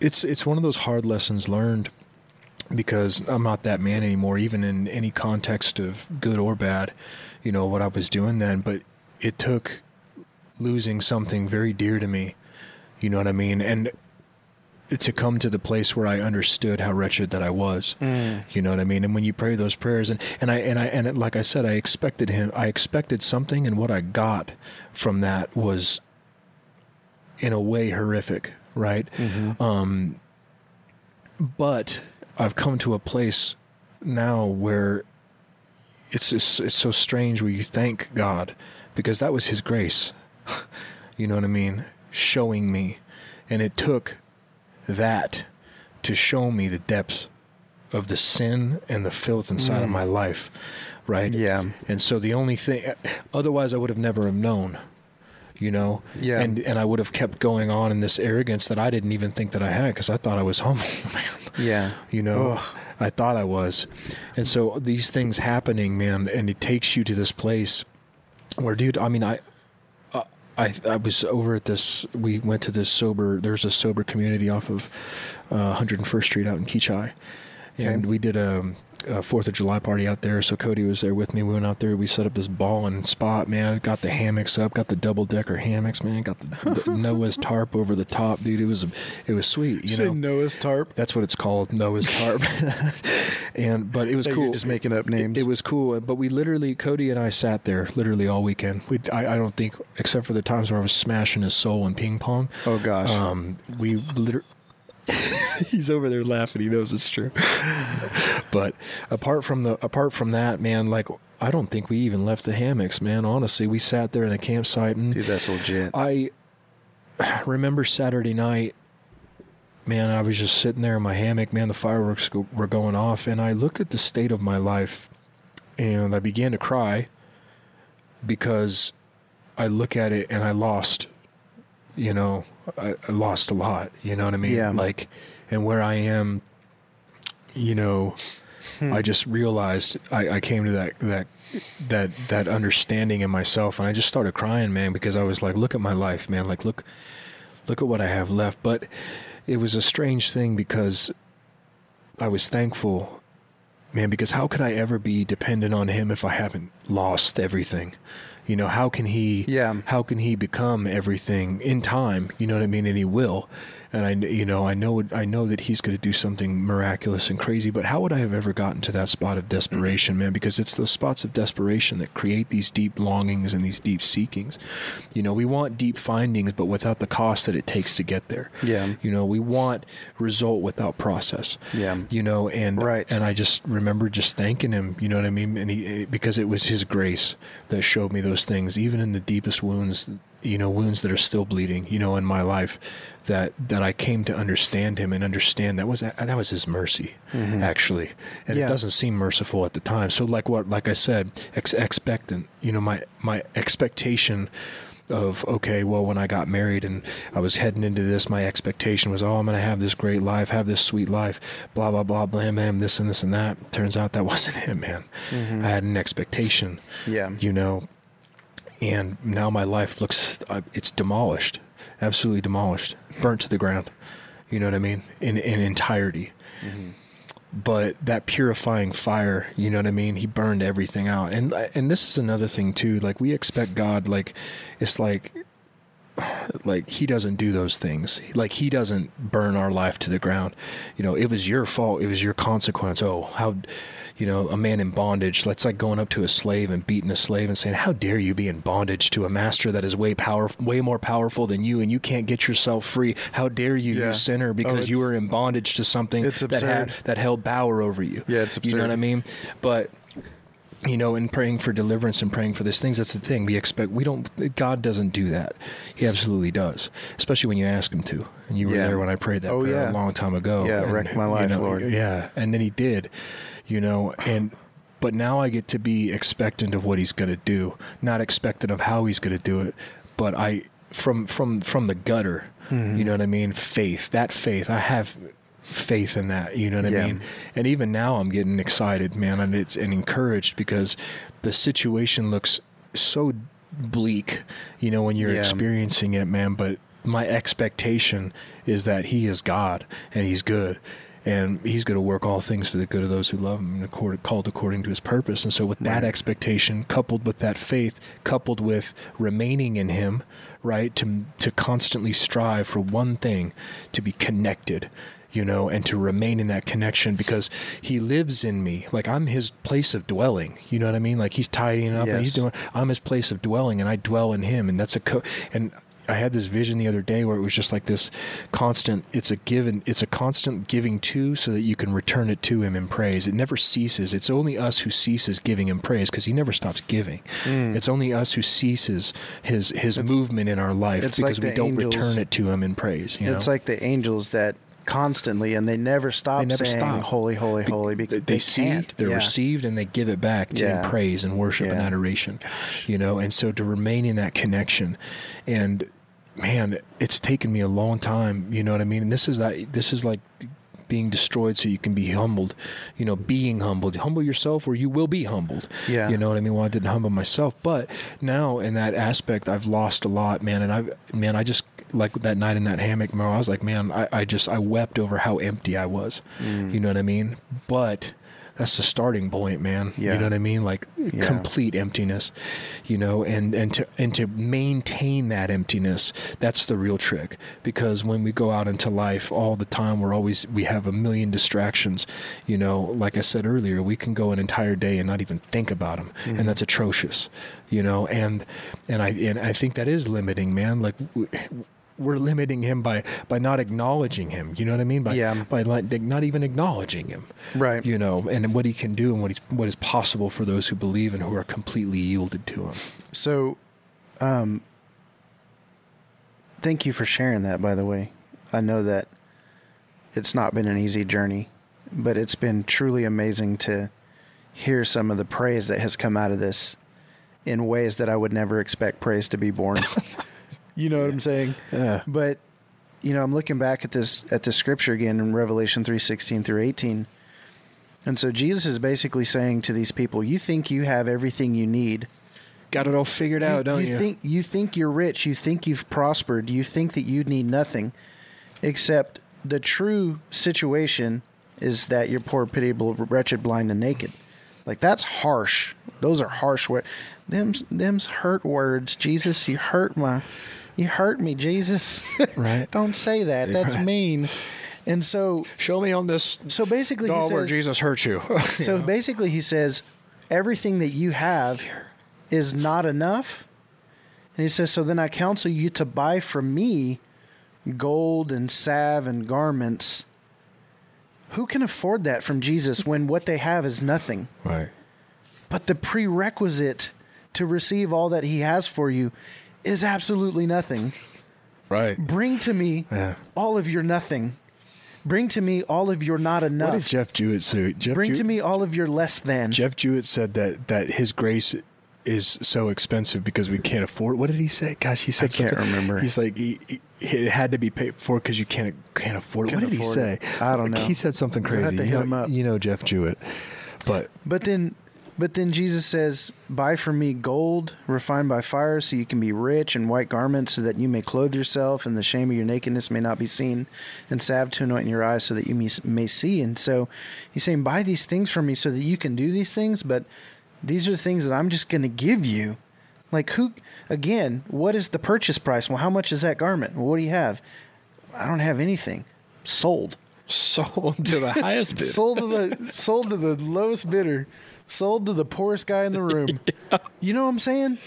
it's it's one of those hard lessons learned because I'm not that man anymore, even in any context of good or bad, you know what I was doing then. But it took losing something very dear to me, you know what I mean, and to come to the place where I understood how wretched that I was. Mm. You know what I mean? And when you pray those prayers, and, and I and I and like I said, I expected him. I expected something, and what I got from that was, in a way, horrific. Right? Um, but I've come to a place now where it's it's, it's so strange where you thank God because that was His grace. you know what I mean? Showing me, and it took that to show me the depth of the sin and the filth inside of my life, right? Yeah. And so the only thing, otherwise, I would have never have known, you know. Yeah. And and I would have kept going on in this arrogance that I didn't even think that I had because I thought I was humble, man. yeah. You know, Ugh. I thought I was. And so these things happening, man, and it takes you to this place where, dude, I mean, I, uh, I I was over at this. We went to this sober. There's a sober community off of uh, 101st Street out in Keachai, and Okay. we did a, Fourth of July party out there. So Cody was there with me. We went out there. We set up this balling spot, man. Got the hammocks up. Got the double decker hammocks, man. Got the, the Noah's tarp over the top, dude. It was it was sweet. You know, Noah's tarp. that's what it's called, Noah's tarp. and but it was cool. just making up names. It, it was cool, but we literally Cody and I sat there literally all weekend. We I, I don't think except for the times where I was smashing his soul in ping pong. Oh gosh. Um, we literally. He's over there laughing. He knows it's true. but apart from the apart from that, man, like I don't think we even left the hammocks, man. Honestly, we sat there in a campsite and Dude, that's legit. I remember Saturday night, man, I was just sitting there in my hammock, man, the fireworks go, were going off, and I looked at the state of my life and I began to cry because I look at it and I lost, you know, I, I lost a lot, you know what I mean? Yeah. Like, and where I am, you know, Hmm. I just realized I, I came to that that that that understanding in myself, and I just started crying, man, because I was like, look at my life, man, like look, look at what I have left. But it was a strange thing because I was thankful, man, because how could I ever be dependent on him if I haven't lost everything? You know, how can he? Yeah. How can he become everything in time? You know what I mean? And he will. And I, you know, I know, I know that he's going to do something miraculous and crazy. But how would I have ever gotten to that spot of mm-hmm. desperation, man? Because it's those spots of desperation that create these deep longings and these deep seekings. You know, we want deep findings, but without the cost that it takes to get there. Yeah. You know, we want result without process. Yeah. You know, and Right. and I just remember just thanking him. You know what I mean? And he eh, because it was his grace that showed me those things, even in the deepest wounds. You know, wounds that are still bleeding. You know, in my life, that that I came to understand him and understand that was that was his mercy, mm-hmm. actually. And Yeah. it doesn't seem merciful at the time. So, like what, like I said, ex- expectant. You know, my my expectation of okay well when i got married and i was heading into this my expectation was oh i'm going to have this great life have this sweet life blah blah blah blam blam this and this and that turns out that wasn't it man mm-hmm. i had an expectation Yeah. you know and now my life looks uh, it's demolished absolutely demolished burnt to the ground. You know what i mean? In in entirety. But that purifying fire you know what i mean? He burned everything out. And and this is another thing too like we expect god like it's like like he doesn't do those things. Like he doesn't burn our life to the ground. You know it was your fault. It was your consequence. Oh how you know a man in bondage that's like going up to a slave and beating a slave and saying how dare you be in bondage to a master that is way power way more powerful than you and you can't get yourself free how dare you Yeah. you sinner oh, because you it's- were in bondage to something that had that held power over you Yeah, it's absurd. you know what i mean but you know, in praying for deliverance and praying for these things, that's the thing. We expect we don't. God doesn't do that. He absolutely does, especially when you ask Him to. And you were Yeah. there when I prayed that Oh, prayer yeah. a long time ago. Yeah, and, wreck my you life, know, Lord. Yeah, and then He did. You know, and but now I get to be expectant of what He's going to do, not expectant of how He's going to do it, but I from from from the gutter. Mm-hmm. You know what I mean? Faith. That faith. I have faith in that. You know what Yeah. I mean? And even now, I'm getting excited, man, and it's and encouraged because the situation looks so bleak. You know, when you're Yeah. experiencing it, man. But my expectation is that He is God and He's good. And he's going to work all things to the good of those who love him and accord, called according to his purpose. And so, with that expectation, coupled with that faith, coupled with remaining in him, right, to to constantly strive for one thing, to be connected, you know, and to remain in that connection because he lives in me. Like I'm his place of dwelling. You know what I mean? Like he's tidying up and he's doing. I'm his place of dwelling, and I dwell in him, and that's a co- and. I had this vision the other day where it was just like this constant it's a given it's a constant giving to so that you can return it to him in praise. It never ceases. It's only us who ceases giving him praise because he never stops giving. It's only us who ceases his his movement in our life Mm. it's like because we don't angels- return it to him in praise. You It's know? like the angels that constantly and they never stop They never saying stop. holy, holy, holy because they, they, see can't. they're yeah. received and they give it back to Yeah. in praise and worship and Yeah. adoration you know and so to remain in that connection and man it's taken me a long time you know what i mean and this is that this is like being destroyed so you can be humbled. You know, being humbled. Humble yourself, or you will be humbled. Yeah. You know what I mean? Well, I didn't humble myself, but now in that aspect, I've lost a lot, man. And I've, man, I just like that night in that hammock, man, I was like, man, I, I just I wept over how empty I was. Mm. You know what I mean? But that's the starting point, man. Yeah. You know what I mean? Like Yeah. complete emptiness. You know, and and to and to maintain that emptiness, that's the real trick. Because when we go out into life all the time, we're always we have a million distractions. You know, like I said earlier, we can go an entire day and not even think about them, Mm-hmm. and that's atrocious. You know, and and I and I think that is limiting, man. Like. We're limiting him by by not acknowledging him. You know what I mean? By Yeah. by not even acknowledging him Right. you know, and what he can do and what he's what is possible for those who believe and who are completely yielded to him. So, um, thank you for sharing that, by the way. I know that it's not been an easy journey, but it's been truly amazing to hear some of the praise that has come out of this in ways that I would never expect praise to be born. you know what I'm saying? Yeah. But you know, I'm looking back at this at the scripture again in Revelation 3:16 through 18. And so Jesus is basically saying to these people, you think you have everything you need Got it all figured out, don't you? think you think you're rich, you think you've prospered, you think that you need nothing, except the true situation is that you're poor, pitiable, wretched, blind, and naked. Like that's harsh. Those are harsh words. Them's them's hurt words. Jesus, you hurt my, you hurt me, Jesus. Right. Don't say that. That's Right. mean. And so, Show me on this so basically, he doll where Jesus hurt you. so basically, he says everything that you have is not enough. And he says, So then I counsel you to buy from me gold and salve and garments. Who can afford that from Jesus when what they have is nothing? right. But the prerequisite to receive all that he has for you is absolutely nothing. Right. Bring to me Yeah. all of your nothing. Bring to me all of your not enough. What did. Jeff Jewett say? Jeff Bring to me all of your less than. Jeff Jewett said that that his grace is so expensive because we can't afford. What did he say? Gosh, he said I can't remember. He's like he, he- it had to be paid for because you can't can't afford it. Can't what did he say? it. I don't know. He said something crazy. you, hit know, him up. you know Jeff Jewett, but But then but then Jesus says, Buy from me gold refined by fire so you can be rich and white garments so that you may clothe yourself and the shame of your nakedness may not be seen and salve to anoint in your eyes so that you may, may see. And so he's saying, Buy these things from me so that you can do these things, but these are the things that I'm just going to give you. Like who again, what is the purchase price? Well, how much is that garment? Well, what do you have? I don't have anything. Sold. sold to the highest bidder. sold to the sold to the lowest bidder, sold to the poorest guy in the room. You know what I'm saying?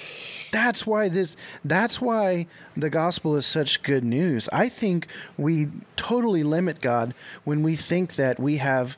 That's why this that's why the gospel is such good news. I think we totally limit God when we think that we have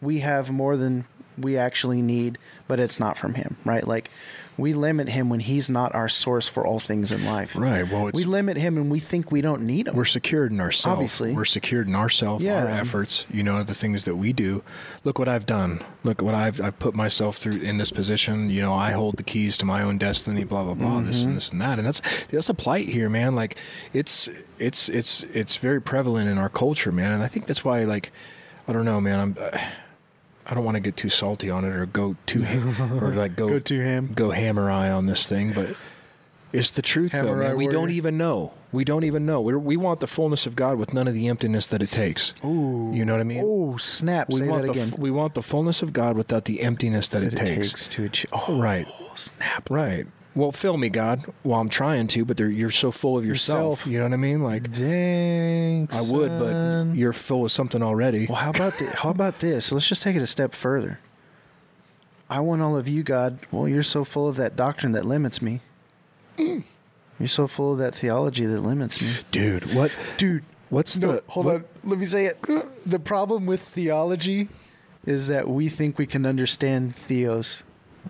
we have more than we actually need, but it's not from him, right? Like we limit him when he's not our source for all things in life. Right. Well, it's We limit him and we think we don't need him. we're secured in ourselves. Obviously. we're secured in ourselves, Yeah. our efforts. You know, the things that we do. Look what I've done. Look what I've I've put myself through in this position. You know, I hold the keys to my own destiny. Blah blah blah. This Mm-hmm. and this and that. And that's that's a plight here, man. Like it's it's it's it's very prevalent in our culture, man. And I think that's why, like, I don't know, man. I'm. Uh, I don't want to get too salty on it or go too or like go Go too ham. go hammer eye on this thing, but it's the truth though. Hammer eye Man. We don't even know. We don't even know. We're, we want the fullness of God with none of the emptiness that it takes. Ooh. You know what I mean? Oh, snap. we Say want that the again. we want the fullness of God without the emptiness that, that it, takes. to achieve. Oh, Right. snap. Right. Well, fill me, God. Well, I'm trying to, but you're so full of yourself. Yourself. You know what I mean? Like Dang. I would, but you're full of something already. well, how about this? How about this? Let's just take it a step further. I want all of you, God. Well, you're so full of that doctrine that limits me. You're so full of that theology that limits me, Dude, what? dude. What's No, the? hold what- on. Let me say it. The problem with theology is that we think we can understand theos.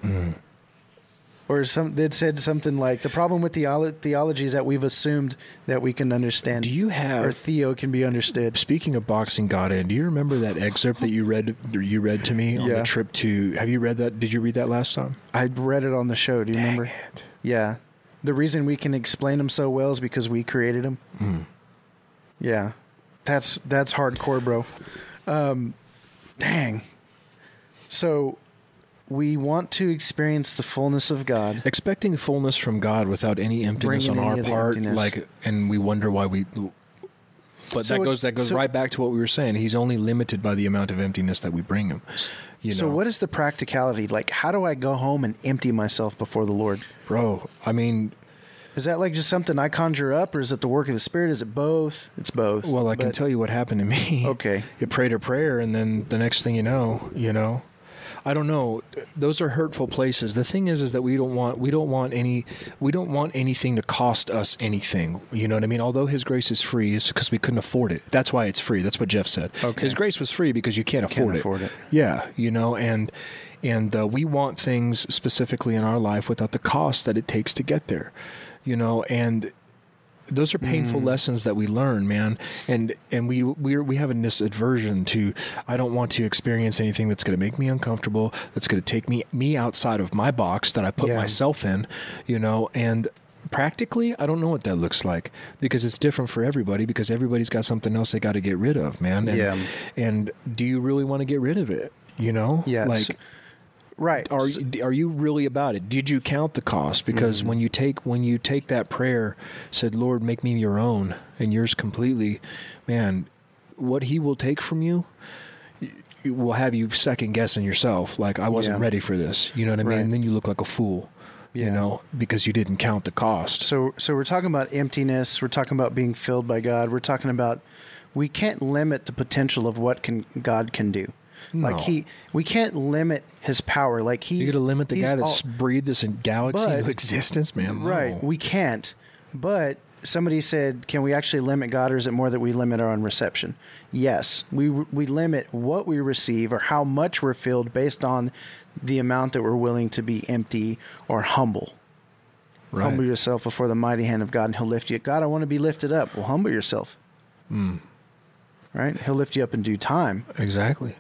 Mm. Or some they said something like the problem with theolo- theology is that we've assumed that we can understand. Do you have- or theo can be understood? Speaking of boxing God in, do you remember that excerpt that you read you read to me on Yeah. the trip to? Have you read that? Did you read that last time? I read it on the show. Do you remember? it. Yeah. The reason we can explain them so well is because we created them. Hmm. Yeah. That's that's hardcore, bro. Um, dang. So we want to experience the fullness of God. expecting fullness from God without any emptiness on our any of the part, like, and we wonder why we. But So that goes that goes so- right back to what we were saying. He's only limited by the amount of emptiness that we bring him. You know, So what is the practicality? Like, how do I go home and empty myself before the Lord? bro? I mean, Is that like just something I conjure up, or is it the work of the Spirit? Is it both? It's both. well, I can tell you what happened to me. Okay. you prayed a prayer, and then the next thing you know, you know, I don't know. Those are hurtful places. The thing is, is that we don't want we don't want any we don't want anything to cost us anything. You know what I mean? Although His grace is free, it's because we couldn't afford it. That's why it's free. That's what Jeff said. Okay. His grace was free because you can't afford it. afford it. Yeah, you know, and and uh, we want things specifically in our life without the cost that it takes to get there. You know, and those are painful mm. lessons that we learn, man. And and we we we have this aversion to I don't want to experience anything that's going to make me uncomfortable, that's going to take me me outside of my box that I put Yeah. myself in, you know, and practically I don't know what that looks like because it's different for everybody because everybody's got something else they got to get rid of, man. And, Yeah. and do you really want to get rid of it? You know? Yeah, Like right. are So- are you really about it? Did you count the cost? Because Mm-hmm. when you take when you take that prayer, said, "Lord, make me your own and yours completely," man, what He will take from you will have you second guessing yourself. Like I wasn't Yeah. ready for this. You know what I mean? Right. And then you look like a fool. You know, because you didn't count the cost. So so we're talking about emptiness. We're talking about being filled by God. We're talking about we can't limit the potential of what can God can do. Like he, we can't limit his power. Like he's You're gonna limit the guy that's all- breathed this in galaxy But- into existence, man. No. right. We can't. But somebody said, can we actually limit God, or is it more that we limit our own reception? Yes, we we limit what we receive or how much we're filled based on the amount that we're willing to be empty or humble. right. Humble yourself before the mighty hand of God, and He'll lift you. God, I want to be lifted up. Well, humble yourself. Hmm. Right? He'll lift you up in due time, exactly.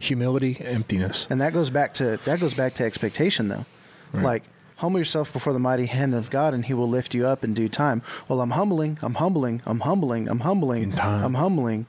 Humility, emptiness. and that goes back to that goes back to expectation, though. Right. Like humble yourself before the mighty hand of God, and He will lift you up in due time. Well, I'm humbling. I'm humbling. I'm humbling. I'm humbling. I'm humbling.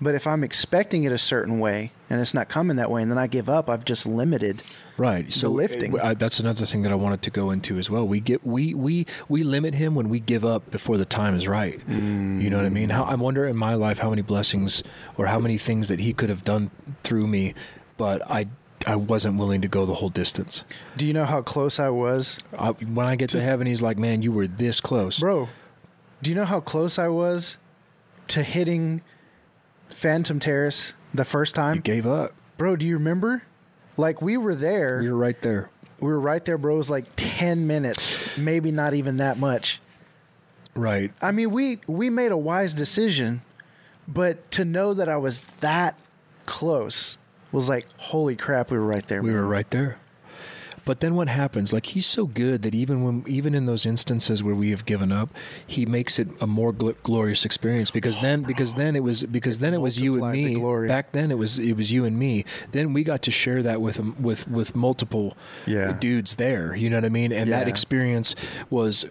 But if I'm expecting it a certain way and it's not coming that way, and then I give up, I've just limited. Right. So lifting. uh, that's another thing that I wanted to go into as well. We get we we we limit him when we give up before the time is right. You know what I mean? How I wonder in my life how many blessings or how many things that he could have done through me, but I I wasn't willing to go the whole distance. Do you know how close I was I, when I get to heaven, he's like, "Man, you were this close." Bro, do you know how close I was to hitting Phantom Terrace the first You time? gave up. Bro, do you remember? Like we were there. We were right there. we were right there, bro. It was like 10 minutes, maybe not even that much. Right. I mean, we we made a wise decision, but to know that I was that close was like, holy crap, we were right there. We man. were right there. But then what happens? Like he's so good that even when even in those instances where we have given up, he makes it a more gl- glorious experience because then because then it was because then it was you and the me. Back then it was it was you and me. Then we got to share that with with with multiple Yeah. dudes there. You know what I mean? And that experience was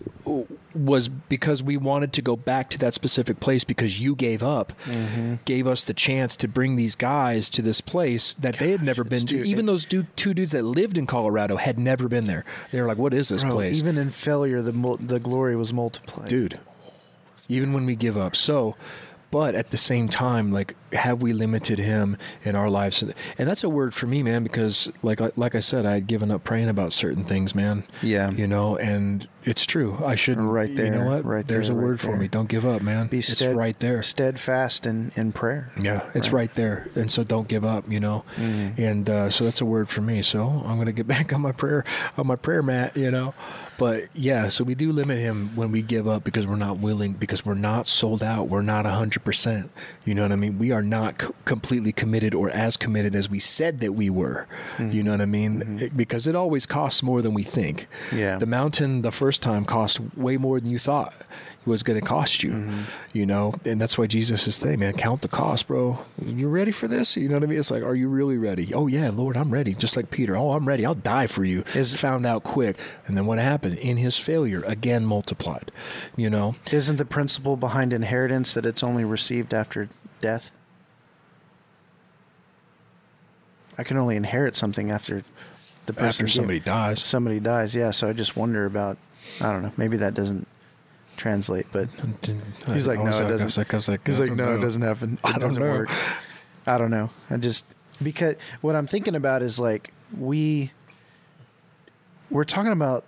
was because we wanted to go back to that specific place because you gave up, Mm-hmm. gave us the chance to bring these guys to this place that they had never been to. Even those two dudes that lived in Colorado had never been there. They were like, "What is this Bro, place, even in failure, the mul- the glory was multiplied. dude?" Even when we give up, so. But at the same time, like, have we limited him in our lives? And that's a word for me, man, because like like I said, I had given up praying about certain things, man. Yeah. you know, and it's true. I shouldn't. Right there. You know what? right There's there, a right word for there. me. Don't give up, man. Be it's right there. steadfast in, in prayer. Yeah, it's Right. right there, and so don't give up, you know. Mm. And uh, so that's a word for me. So I'm gonna get back on my prayer on my prayer mat, you know. But yeah, so we do limit him when we give up because we're not willing, because we're not sold out, we're not hundred percent. You know what I mean? We are not c- completely committed or as committed as we said that we were. Mm-hmm. You know what I mean? Mm-hmm. It- because it always costs more than we think. Yeah. The mountain the first time cost way more than you thought it was going to cost you. Mm-hmm. You know, and that's why Jesus is saying, man, count the cost, bro. You ready for this? You know what I mean? It's like, are you really ready? Oh yeah, Lord, I'm ready. Just like Peter. Oh, I'm ready. I'll die for you. Is- found out quick. And then what happened? In his failure, again multiplied. You know, Isn't the principle behind inheritance that it's only received after death? I can only inherit something after the person after gave- somebody dies. somebody dies. Yeah, so I just wonder about. I don't know. Maybe that doesn't translate, but he's like, no, it doesn't. was like, I was like, he's like, no, it doesn't happen. It doesn't know. work. I don't know. I just because what I'm thinking about is like we we're talking about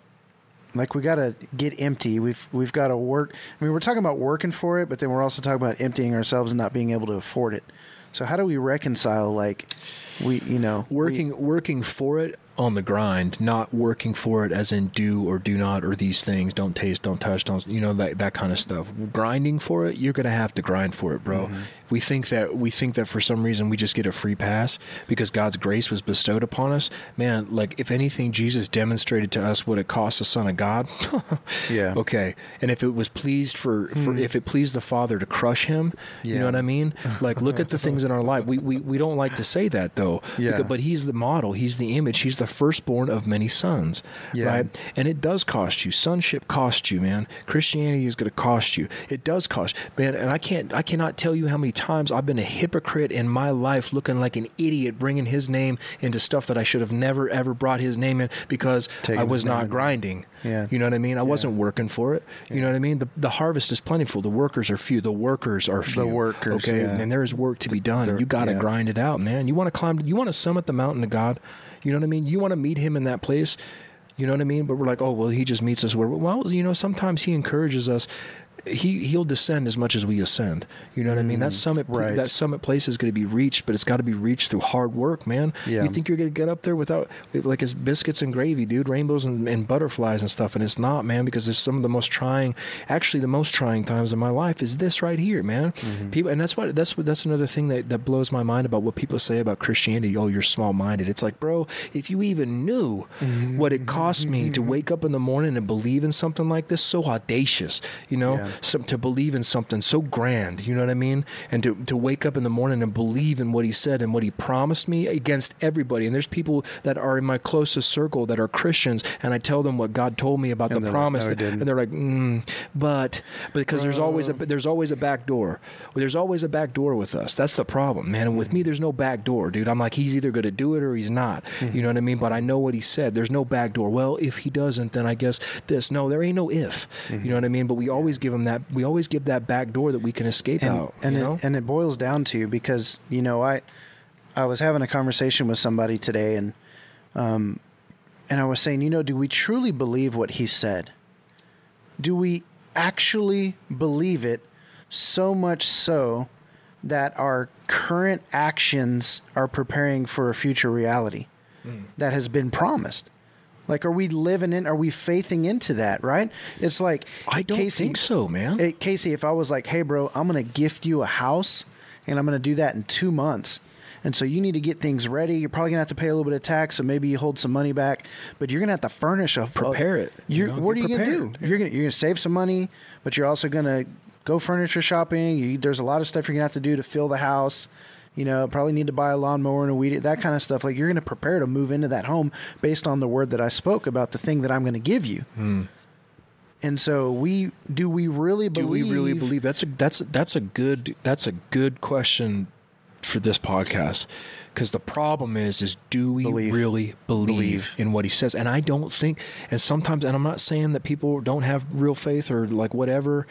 like we got to get empty. We've we've got to work. I mean, we're talking about working for it, but then we're also talking about emptying ourselves and not being able to afford it. So how do we reconcile like we you know we- working working for it on the grind, not working for it as in do or do not or these things, don't taste, don't touch, don't you know that that kind of stuff. Grinding for it, you're gonna have to grind for it, bro. Mm-hmm. We think that we think that for some reason we just get a free pass because God's grace was bestowed upon us. Man, like if anything, Jesus demonstrated to us what it costs the Son of God. Yeah. Okay. And if it was pleased for, for hmm. if it pleased the Father to crush him, you know what I mean? Like look at the things in our life. We we, we don't like to say that though. Yeah. Because- but he's the model, he's the image, he's the firstborn of many sons. Yeah. Right? And it does cost you. Sonship costs you, man. Christianity is gonna cost you. It does cost man, and I can't I cannot tell you how many times I've been a hypocrite in my life looking like an idiot bringing his name into stuff that I should have never ever brought his name in because Taking I was not grinding. Yeah. You know what I mean? I wasn't working for it. You know what I mean? The the harvest is plentiful. The workers are few. The workers are few. The workers, Okay. yeah. And there is work to be done. You got to yeah. grind it out, man. You want to climb, you want to summit the mountain of God. You know what I mean? You want to meet him in that place. You know what I mean? But we're like, oh, well, he just meets us where, well, you know, sometimes he encourages us. He he'll descend as much as we ascend. You know what I mean? That summit Mm, right. that summit place is going to be reached, but it's got to be reached through hard work, man. Yeah. You think you're going to get up there without like it's biscuits and gravy, dude, rainbows and, and butterflies and stuff, and it's not, man, because it's some of the most trying, actually, the most trying times in my life is this right here, man. Mm-hmm. People, and that's what that's what that's another thing that that blows my mind about what people say about Christianity. Oh, you're small minded. It's like, bro, if you even knew Mm-hmm. what it cost me to wake up in the morning and believe in something like this, so audacious, you know, Yeah. Some, to believe in something so grand, you know what I mean? And to, to wake up in the morning and believe in what he said and what he promised me against everybody. And there's people that are in my closest circle that are Christians, and I tell them what God told me about And the they're like, promise, "No, and they're like, mm, but because there's always a there's always a back door. Well, there's always a back door with us. That's the problem, man. And with me, there's no back door, dude. I'm like, he's either going to do it or he's not. You know what I mean? But I know what he said. There's no back door. Well, if he doesn't, then I guess this. No, there ain't no if. You know what I mean? But we always give him that. We always give that back door that we can escape and, out. and it, and it boils down to because you know I I was having a conversation with somebody today and um and I was saying you know do we truly believe what he said do we actually believe it so much so that our current actions are preparing for a future reality that has been promised like are we living in are we faithing into that right it's like I don't Casey- think so, man. Hey, Casey, if I was like, hey, bro, I'm going to gift you a house and I'm going to do that in two months. And so you need to get things ready. You're probably going to have to pay a little bit of tax, so maybe you hold some money back, but you're going to have to furnish a Prepare it, you know, what are you going to do? You're going to you're to save some money, but you're also going to go furniture shopping. You, there's a lot of stuff you're going to have to do to fill the house. You know, probably need to buy a lawnmower and a weed, that kind of stuff. Like you're going to prepare to move into that home based on the word that I spoke about the thing that I'm going to give you. Hmm. And so we do we really do believe we really believe that's a that's that's a good that's a good question for this podcast because the problem is is do we Believe. really believe, Believe. in what he says and i don't think and sometimes and i'm not saying that people don't have real faith or like whatever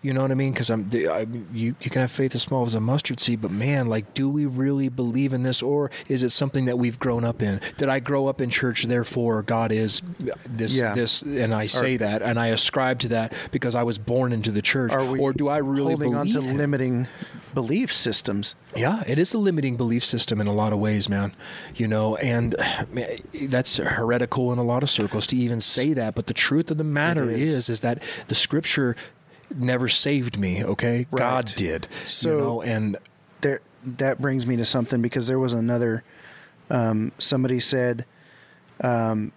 you know what i mean because i'm I, you, you can have faith as small as a mustard seed but man like do we really believe in this or is it something that we've grown up in did i grow up in church therefore god is uh, this Yeah. this and i say that and i ascribe to that because i was born into the church Are we or do I really holding on believe to him? limiting belief systems? Yeah, it is a limiting belief system in a lot of ways, man. You know, and man, that's heretical in a lot of circles to even say that. But the truth of the matter is. is. is, that the scripture never saved me. Okay, God did. So- you know, and There that brings me to something because there was another. Um, somebody said, um,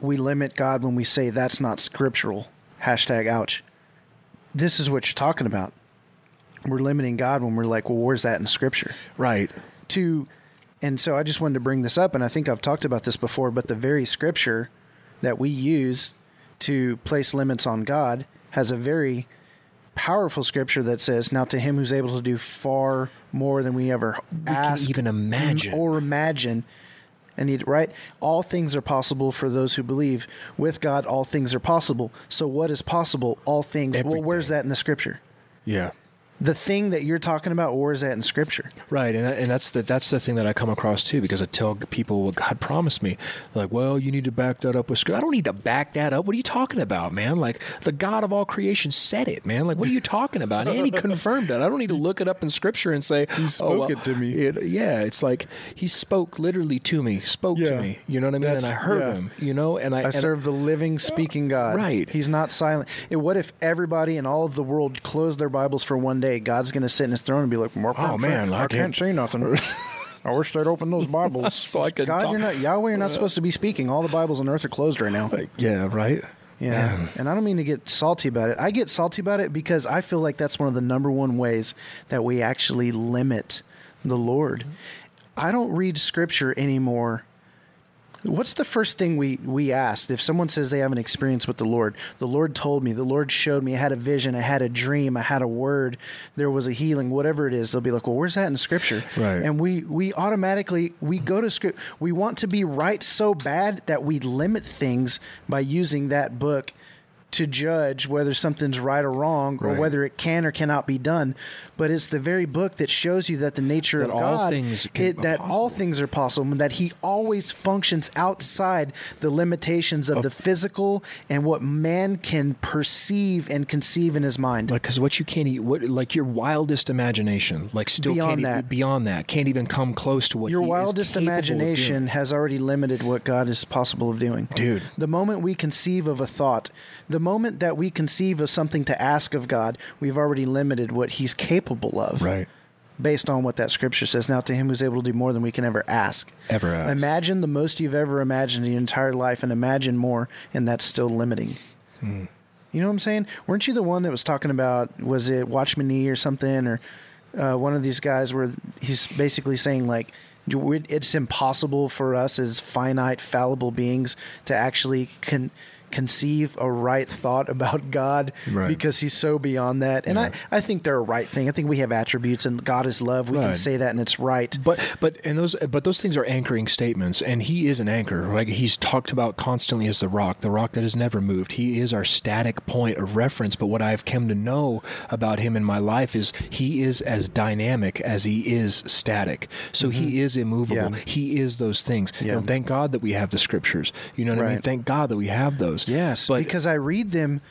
"We limit God when we say that's not scriptural." Hashtag ouch. This is what you're talking about. We're limiting God when we're like, well, where's that in Scripture? Right. To, and so I just wanted to bring this up, and I think I've talked about this before, but the very Scripture that we use to place limits on God has a very powerful scripture that says, "Now to him who's able to do far more than we ever We ask, can even imagine. or imagine." And he, right, all things are possible for those who believe. With God, all things are possible. So, what is possible? All things. Well, where's that in the scripture? yeah. The thing that you're talking about, where is that in scripture? Right, and that, and that's the that's the thing that I come across too because I tell people what God promised me. They're like, well, you need to back that up with scripture. I don't need to back that up. What are you talking about, man? Like the God of all creation said it, man. Like what are you talking about? And he confirmed it. I don't need to look it up in scripture and say he oh, spoke it to me." yeah, it's like he spoke literally to me, spoke Yeah. to me. You know what I mean? And I heard yeah. him. You know, and I, I and serve the living, speaking God. Right. He's not silent. And what if everybody in all of the world closed their Bibles for one day? God's going to sit in his throne and be like, "Well, Oh, man, I, I can't can't- see nothing. I wish they'd open those Bibles. So I could God, talk- you're not Yahweh. You're not supposed to be speaking. All the Bibles on earth are closed right now. yeah, right. Yeah, Man. and I don't mean to get salty about it. I get salty about it because I feel like that's one of the number one ways that we actually limit the Lord. I don't read scripture anymore. What's the first thing we we asked if someone says they have an experience with the Lord? The Lord told me, the Lord showed me, I had a vision, I had a dream, I had a word, there was a healing, whatever it is. They'll be like, "Well, where's that in scripture?" Right. And we we automatically we go to script. We want to be right so bad that we limit things by using that book to judge whether something's right or wrong or Right. whether it can or cannot be done. But it's the very book that shows you that the nature That of all God, things can- it, that all things are possible, and that He always functions outside the limitations of the physical and what man can perceive and conceive in his mind. Because what you can't eat, what like your wildest imagination, like still Beyond can't that. beyond that, can't even come close to what Your wildest imagination has already limited what God is possible of doing. Dude. The moment we conceive of a thought, the moment that we conceive of something to ask of God, we've already limited what He's capable of. right? Based on what that scripture says. Now, to Him who's able to do more than we can ever ask. Ever ask. Imagine the most you've ever imagined in your entire life and imagine more, and that's still limiting. Hmm. You know what I'm saying? Weren't you the one that was talking about, was it Watchman Nee or something, or uh, one of these guys where he's basically saying, like, it's impossible for us as finite, fallible beings to actually con- conceive a right thought about God Right. because he's so beyond that. And Yeah. I, I think they're a right thing. I think we have attributes and God is love. We can say that and it's right. But but and those but those things are anchoring statements, and he is an anchor. Like he's talked about constantly as the rock, the rock that has never moved. He is our static point of reference. But what I've come to know about him in my life is he is as dynamic as he is static. So he is immovable. Mm-hmm. Yeah. He is those things. Yeah. And thank God that we have the scriptures. You know what I mean? Thank God that we have those. Yes, but because I read them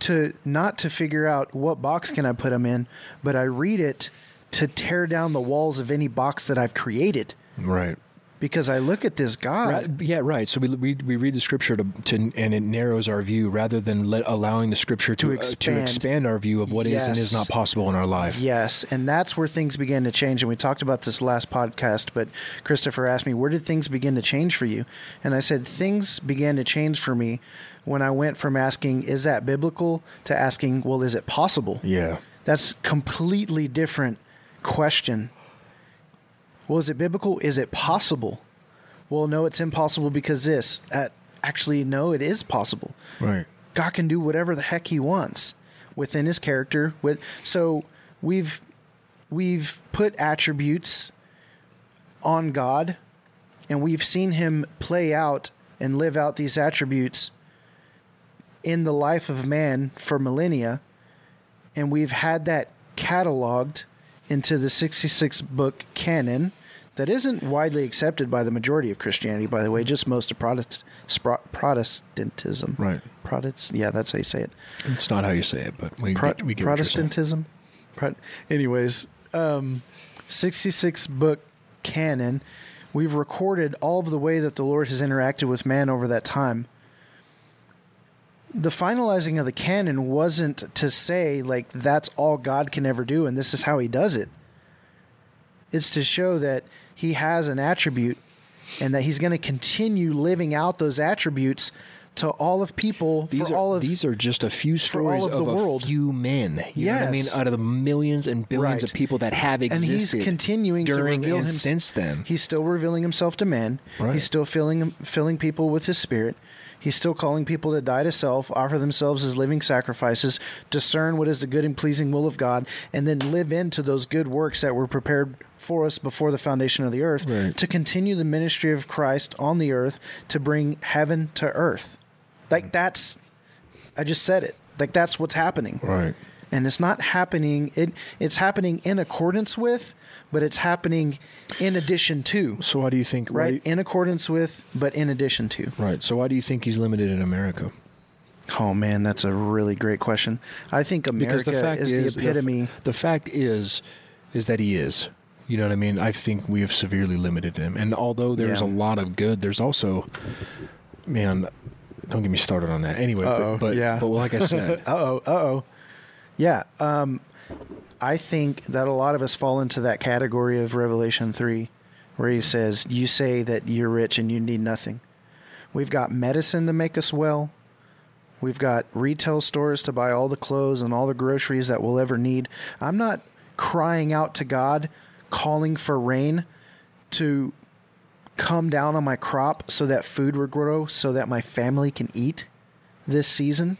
to not to figure out what box can I put them in, but I read it to tear down the walls of any box that I've created. right. Because I look at this God. Right, yeah, right. So we read we read the scripture to, to and it narrows our view rather than let, allowing the scripture to To uh, expand. to expand our view of what is and is not possible in our life. Yes, and that's where things began to change. And we talked about this last podcast, but Christopher asked me, Where did things begin to change for you? And I said, Things began to change for me when I went from asking, Is that biblical? to asking, Well, is it possible? Yeah. That's completely different question. Well, is it biblical? Is it possible? Well, no, it's impossible because this. Uh, actually, no, it is possible. Right. God can do whatever the heck He wants within His character. With so we've we've put attributes on God, and we've seen Him play out and live out these attributes in the life of man for millennia, and we've had that cataloged into the 66 book canon that isn't widely accepted by the majority of Christianity, by the way, just most of Protest, Protestantism. Right. Protest, yeah, that's how you say it. It's not how you say it, but we, Pro- get, we get what you're saying. Protestantism. Pro- anyways, um, 66 book canon. We've recorded all of the way that the Lord has interacted with man over that time. The finalizing of the canon wasn't to say, like, that's all God can ever do and this is how he does it. It's to show that he has an attribute and that he's going to continue living out those attributes to all of people These for are all of these are just a few stories all of the a world. few men. You know what I mean? Out of the millions and billions Right. of people that have existed, and he's continuing during to reveal and him since then. He's still revealing himself to man. Right. He's still filling filling people with his spirit. He's still calling people to die to self, offer themselves as living sacrifices, discern what is the good and pleasing will of God, and then live into those good works that were prepared for us before the foundation of the earth Right. to continue the ministry of Christ on the earth to bring heaven to earth. Like that's I just said it. Like that's what's happening right. and it's not happening it it's happening in accordance with but it's happening in addition to So why do you think? right you- in accordance with but in addition to right. So why do you think he's limited in America? oh man that's a really great question i think america Because the fact is, is, the epitome The, fact is, is that he is. You know what I mean? I think we have severely limited him. And although there's Yeah. a lot of good, there's also, man, don't get me started on that. Anyway, Uh-oh, but, but yeah. but like I said, uh-oh uh-oh yeah um i think that a lot of us fall into that category of revelation 3 where he says you say that you're rich and you need nothing we've got medicine to make us well We've got retail stores to buy all the clothes and all the groceries that we'll ever need. I'm not crying out to God, calling for rain to come down on my crop so that food will grow so that my family can eat this season.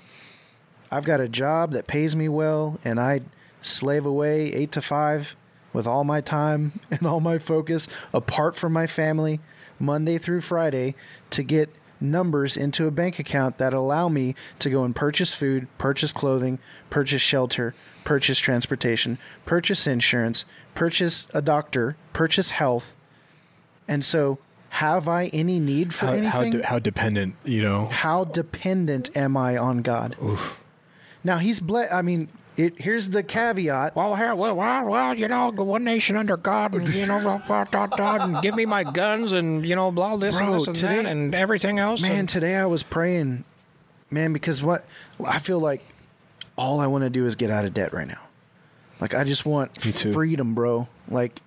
I've got a job that pays me well and I slave away 8 to 5 with all my time and all my focus apart from my family Monday through Friday to get numbers into a bank account that allow me to go and purchase food, purchase clothing, purchase shelter, purchase transportation, purchase insurance, purchase a doctor, purchase health. And so, have I any need for how, anything? how, de- how dependent, you know? how dependent am I on God? Now he's blessed. I mean, it, here's the caveat. Well, here, well, well, well, you know, one nation under God, and you know, blah, blah, blah, blah, and give me my guns, and you know, blah, this Bro, and this and today- that, and everything else. Man, and- today I was praying, man, because what I feel like all I want to do is get out of debt right now. Like I just want freedom, bro. Like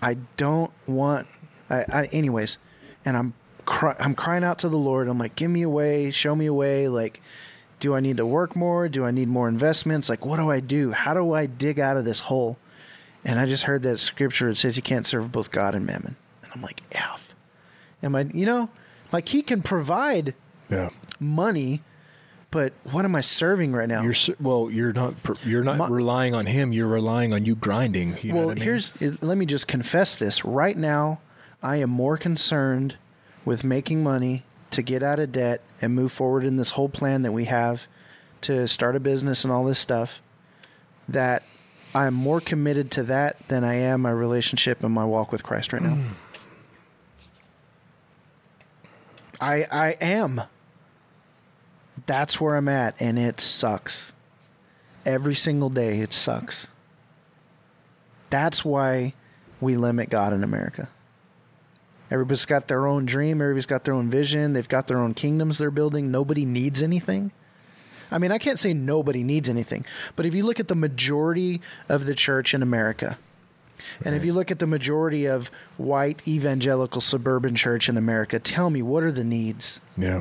I don't want. I, I anyways, and I'm cry, I'm crying out to the Lord. I'm like, give me a way, show me a way. Like, do I need to work more? Do I need more investments? Like, what do I do? How do I dig out of this hole? And I just heard that scripture. It says you can't serve both God and mammon. And I'm like, F. Am I? You know, like He can provide Yeah. money, but what am I serving right now? You're well. You're not. You're not My- relying on him. You're relying on you grinding. You know well, I mean? here's let me just confess this right now. I am more concerned with making money to get out of debt and move forward in this whole plan that we have to start a business and all this stuff. That I'm more committed to that than I am my relationship and my walk with Christ right now. Mm. I I am. That's where I'm at, and it sucks. Every single day, it sucks. That's why we limit God in America. Everybody's got their own dream. Everybody's got their own vision. They've got their own kingdoms they're building. Nobody needs anything. I mean, I can't say nobody needs anything, but if you look at the majority of the church in America, and if you look at the majority of white evangelical suburban church in America, tell me what are the needs? yeah.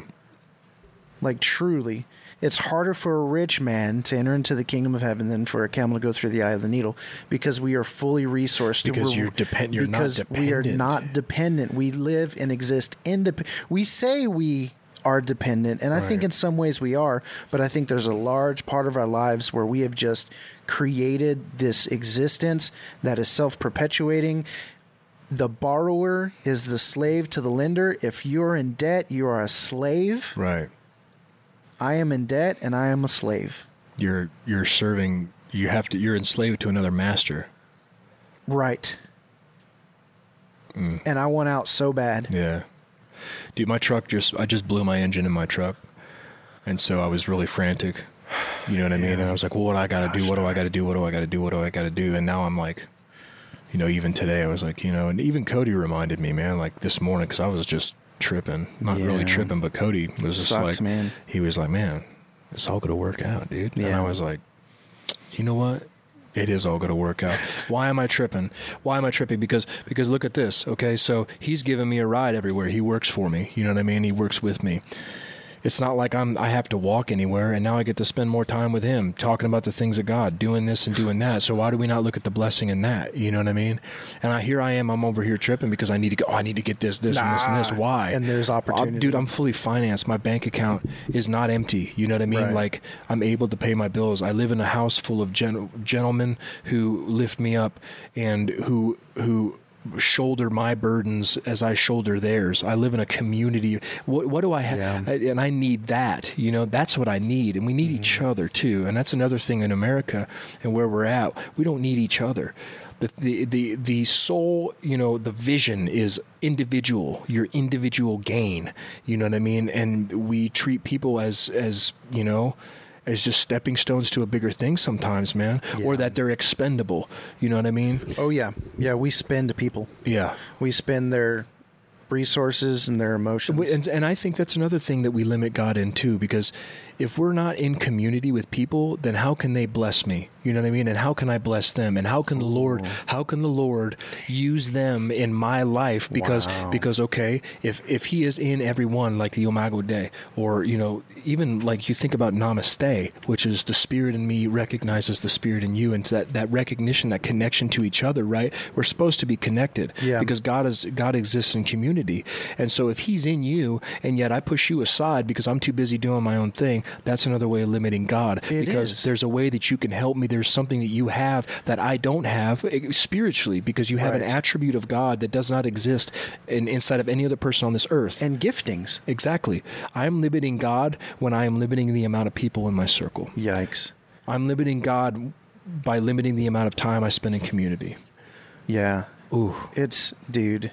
Like truly, it's harder for a rich man to enter into the kingdom of heaven than for a camel to go through the eye of the needle, because we are fully resourced. Because you're depend- you're not because we are dependent. not dependent. We live and exist independent. We say we are dependent, and I think in some ways we are, but I think there's a large part of our lives where we have just created this existence that is self-perpetuating. The borrower is the slave to the lender. If you're in debt, you are a slave. Right. I am in debt and I am a slave. You're you're serving. You have to. You're enslaved to another master. Right. Mm. And I want out so bad. Yeah. Dude, my truck just I just blew my engine in my truck. And so I was really frantic. You know what I mean? And I was like, well, what do I got to do? What do I got to do? What do I got to do? What do I got to do? And now I'm like, you know, even today I was like, you know, and even Cody reminded me, man, like this morning cuz I was just tripping. Not really tripping, but Cody was just Sucks, like man. he was like, "Man, it's all going to work out, dude." And I was like, "You know what? it is all going to work out. Why am I tripping? Why am I tripping? Because because look at this. Okay, so he's giving me a ride everywhere. He works for me. You know what I mean? He works with me. It's not like I'm I have to walk anywhere and now I get to spend more time with him talking about the things of God, doing this and doing that. So why do we not look at the blessing in that? You know what I mean? And I here I am, I'm over here tripping because I need to go oh, I need to get this, this, and this and this. Why? And there's opportunity. dude, I'm fully financed. My bank account is not empty. You know what I mean? Right. Like I'm able to pay my bills. I live in a house full of gen- gentlemen who lift me up and who who shoulder my burdens as I shoulder theirs. I live in a community. What, what do I have? Yeah. And I need that. You know, that's what I need. And we need each Mm-hmm. other too. And that's another thing in America and where we're at. We don't need each other. The, the the the soul, you know, the vision is individual, your individual gain. You know what I mean? And we treat people as as, you know, as just stepping stones to a bigger thing sometimes, man. Or that they're expendable. You know what I mean? Oh yeah, yeah. We spend people. Yeah. We spend their resources and their emotions. And, and I think that's another thing that we limit God in too, because if we're not in community with people, then how can they bless me? You know what I mean? And how can I bless them? And how can the Lord, how can the Lord use them in my life? Because, Wow. because okay, if if He is in everyone, like the Imago Dei, or you know, even like you think about Namaste, which is the Spirit in me recognizes the Spirit in you, and that that recognition, that connection to each other, right? We're supposed to be connected Yeah. because God is God exists in community, and so if He's in you, and yet I push you aside because I'm too busy doing my own thing, that's another way of limiting God. It because is. there's a way that you can help me. There's something that you have that I don't have eh, spiritually, because you have an attribute of God that does not exist in, inside of any other person on this earth. and giftings. exactly, I'm limiting God when I am limiting the amount of people in my circle. Yikes. I'm limiting God by limiting the amount of time I spend in community. Yeah. Ooh, It's dude.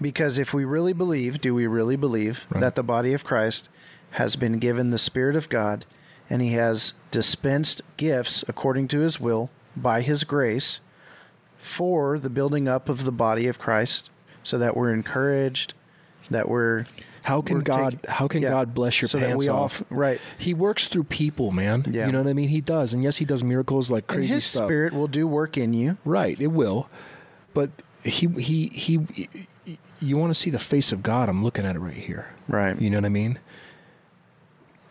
Because if we really believe, do we really believe Right. that the body of Christ has been given the Spirit of God and he has dispensed gifts according to his will by his grace for the building up of the body of Christ so that we're encouraged, that we're How can God? how can yeah, God bless your so pants we off? right. He works through people, man. Yeah. You know what I mean? He does, and yes, he does miracles like and crazy his stuff. spirit will do work in you. Right, it will. But he he he. You want to see the face of God? I'm looking at it right here. Right. You know what I mean?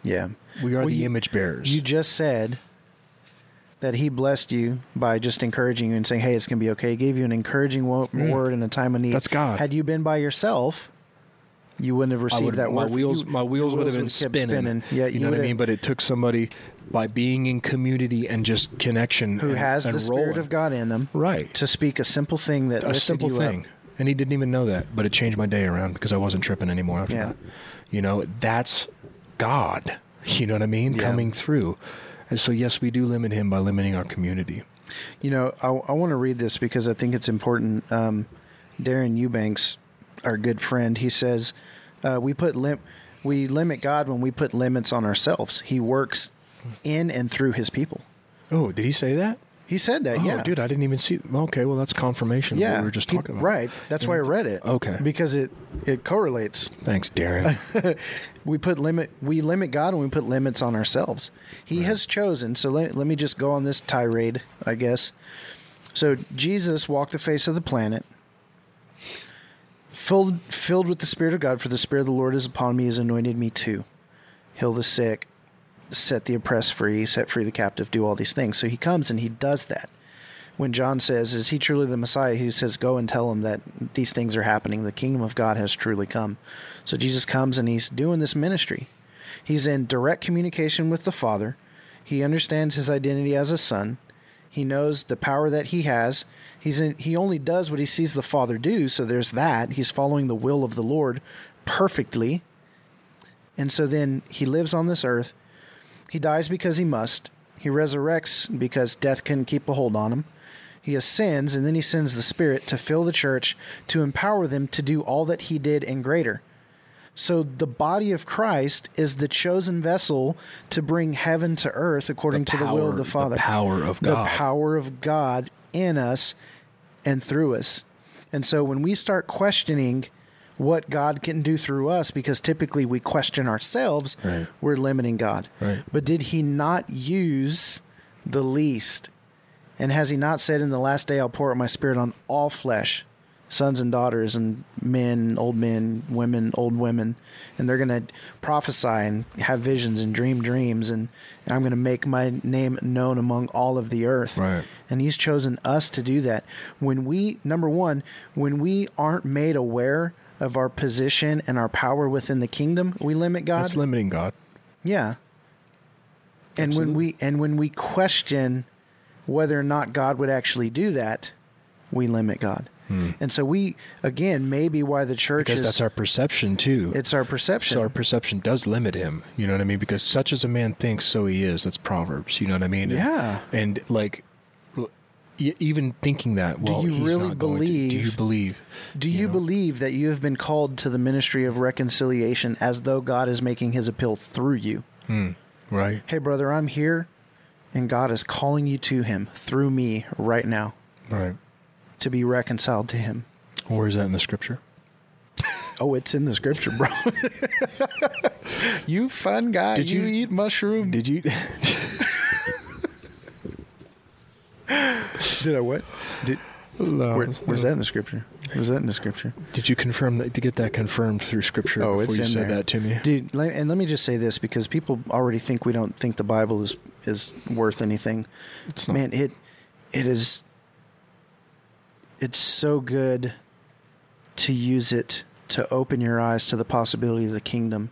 Yeah. We are Well, the you- image bearers. You just said that he blessed you by just encouraging you and saying, "Hey, it's gonna be okay." He gave you an encouraging wo- word in a time of need. Mm. That's God. Had you been by yourself, you wouldn't have received would- that my word. wheels, You- my wheels your would have been kept spinning. Yeah, you know what I mean. But it took somebody by being in community and just connection, who and- has and the spirit of God in them, right? to speak a simple thing that a lifted simple you thing. Up. And he didn't even know that, but it changed my day around because I wasn't tripping anymore after Yeah. that. You know, that's God. You know what I mean? Yeah. Coming through. And so, yes, we do limit him by limiting our community. You know, I, I want to read this because I think it's important. Um, Darren Eubanks, our good friend, he says, uh, "We put lim- we limit God when we put limits on ourselves. He works in and through His people." Oh, did he say that? He said that. Oh, yeah, dude, I didn't even see. Okay, well, that's confirmation. Yeah, we were just he- talking about. right. That's why I read it. Okay. because it it correlates. Thanks, Darren. We put limit we limit God and we put limits on ourselves. He has chosen. So let, let me just go on this tirade, I guess. So Jesus walked the face of the planet, filled filled with the Spirit of God, for the Spirit of the Lord is upon me, has anointed me to heal the sick, set the oppressed free, set free the captive, do all these things. So he comes and he does that. When John says, Is he truly the Messiah? He says, Go and tell him that these things are happening. The kingdom of God has truly come. So Jesus comes and he's doing this ministry. He's in direct communication with the Father. He understands his identity as a son. He knows the power that he has. He's in, he only does what he sees the Father do, so there's that. He's following the will of the Lord perfectly. And so then he lives on this earth. He dies because he must. He resurrects because death couldn't keep a hold on him. He ascends, and then he sends the Spirit to fill the church to empower them to do all that he did and greater. So the body of Christ is the chosen vessel to bring heaven to earth according to the will of the Father. The power of God. The power of God in us and through us. And so when we start questioning what God can do through us, because typically we question ourselves, Right. we're limiting God. Right. But did he not use the least And has he not said, In the last day I'll pour out my spirit on all flesh, sons and daughters, and men, old men, women, old women, and they're going to prophesy and have visions and dream dreams, and, I'm going to make my name known among all of the earth. Right. And he's chosen us to do that. When we, number one, when we aren't made aware of our position and our power within the kingdom, we limit God. That's limiting God. Yeah. And when we and when we question whether or not God would actually do that, we limit God. Hmm. And so we again maybe why the church Because is that's our perception too. it's our perception. so our perception does limit him. You know what I mean? Because such as a man thinks, so he is. That's Proverbs. You know what I mean? Yeah. And, like, l- e- even thinking that, well, you he's really not going to- do you believe- believe? Do you, know? believe that you have been called to the ministry of reconciliation as though God is making his appeal through you? Hmm, right. Hey brother, I'm here and God is calling you to him through me right now Right. to be reconciled to him. Where is that in the scripture? Oh, it's in the scripture, bro. you fun guy. Did you, you- eat mushroom? Did you? Did I what? Did, No. where, where's that in the scripture? Where's that in the scripture? Did you confirm that to get that confirmed through scripture Oh, before it's you in said there. that to me? Dude, and let me just say this because people already think we don't think the Bible is is worth anything. It's not. Man, it it is it's so good to use it to open your eyes to the possibility of the kingdom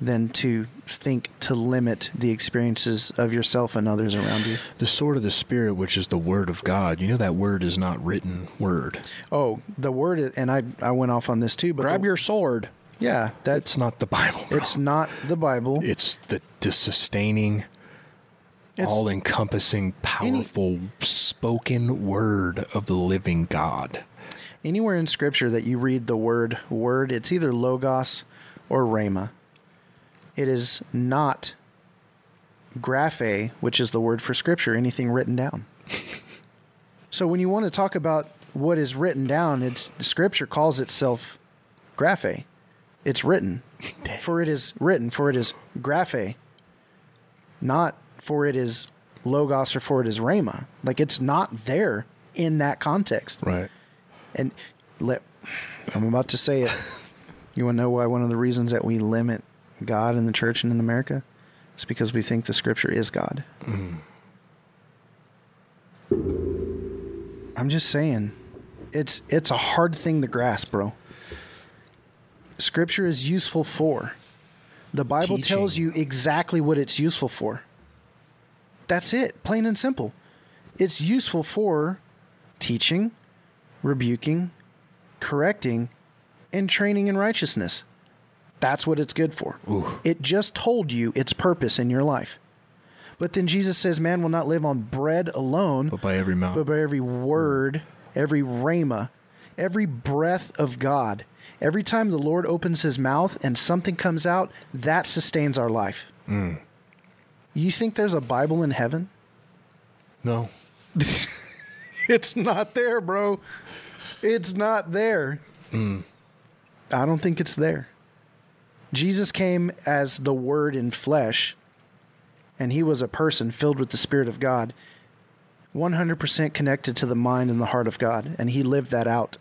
than to think to limit the experiences of yourself and others around you. The sword of the spirit, which is the word of God. You know that word is not written word. Oh, the word is, and I I went off on this too, but Grab the- your sword. yeah, that's not the Bible. bro. it's not the Bible. It's the, the sustaining, It's- all encompassing, powerful spoken word of the living God. Anywhere in scripture that you read the word word, it's either logos or rhema. It is not graphe, which is the word for scripture, anything written down. so when you want to talk about what is written down, it's scripture calls itself graphe. It's written. For it is written, for it is graphe. Not for it is logos or for it is rhema. Like it's not there in that context. Right. And let I'm about to say it. You want to know why one of the reasons that we limit God in the church and in America? It's because we think the scripture is God. Mm. I'm just saying. It's it's a hard thing to grasp, bro. Scripture is useful for. The Bible tells you exactly what it's useful for. That's it, plain and simple. It's useful for teaching, rebuking, correcting, and training in righteousness. That's what it's good for. Ooh. It just told you its purpose in your life. But then Jesus says, Man will not live on bread alone, But by every mouth. but by every word, every rhema, every breath of God. Every time the Lord opens his mouth and something comes out, that sustains our life. Mm. You think there's a Bible in heaven? no. It's not there, bro. It's not there. Mm. I don't think it's there. Jesus came as the Word in flesh, and he was a person filled with the Spirit of God, 100% connected to the mind and the heart of God, and he lived that out.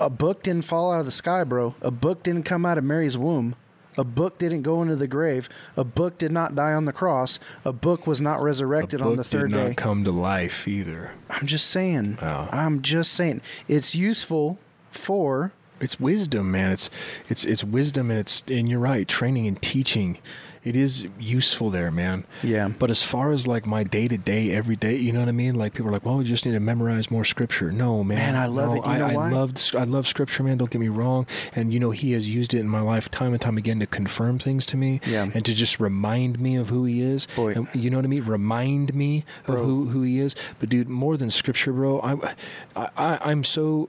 A book didn't fall out of the sky, bro. A book didn't come out of Mary's womb. A book didn't go into the grave. A book did not die on the cross. A book was not resurrected on the third did not day. come to life either. I'm just saying. Oh. I'm just saying. It's useful for It's wisdom, man. It's it's it's wisdom, and it's and you're right. Training and teaching, it is useful there, man. Yeah. But as far as like my day to day, every day, you know what I mean? Like people are like, "Well, we just need to memorize more scripture." No, man. Man, I love No, it. You I, know I why? love I love scripture, man. Don't get me wrong. And you know, He has used it in my life time and time again to confirm things to me, Yeah. and to just remind me of who He is. Boy. And you know what I mean? Remind me of who who He is. But dude, more than scripture, bro. I, I I- I'm so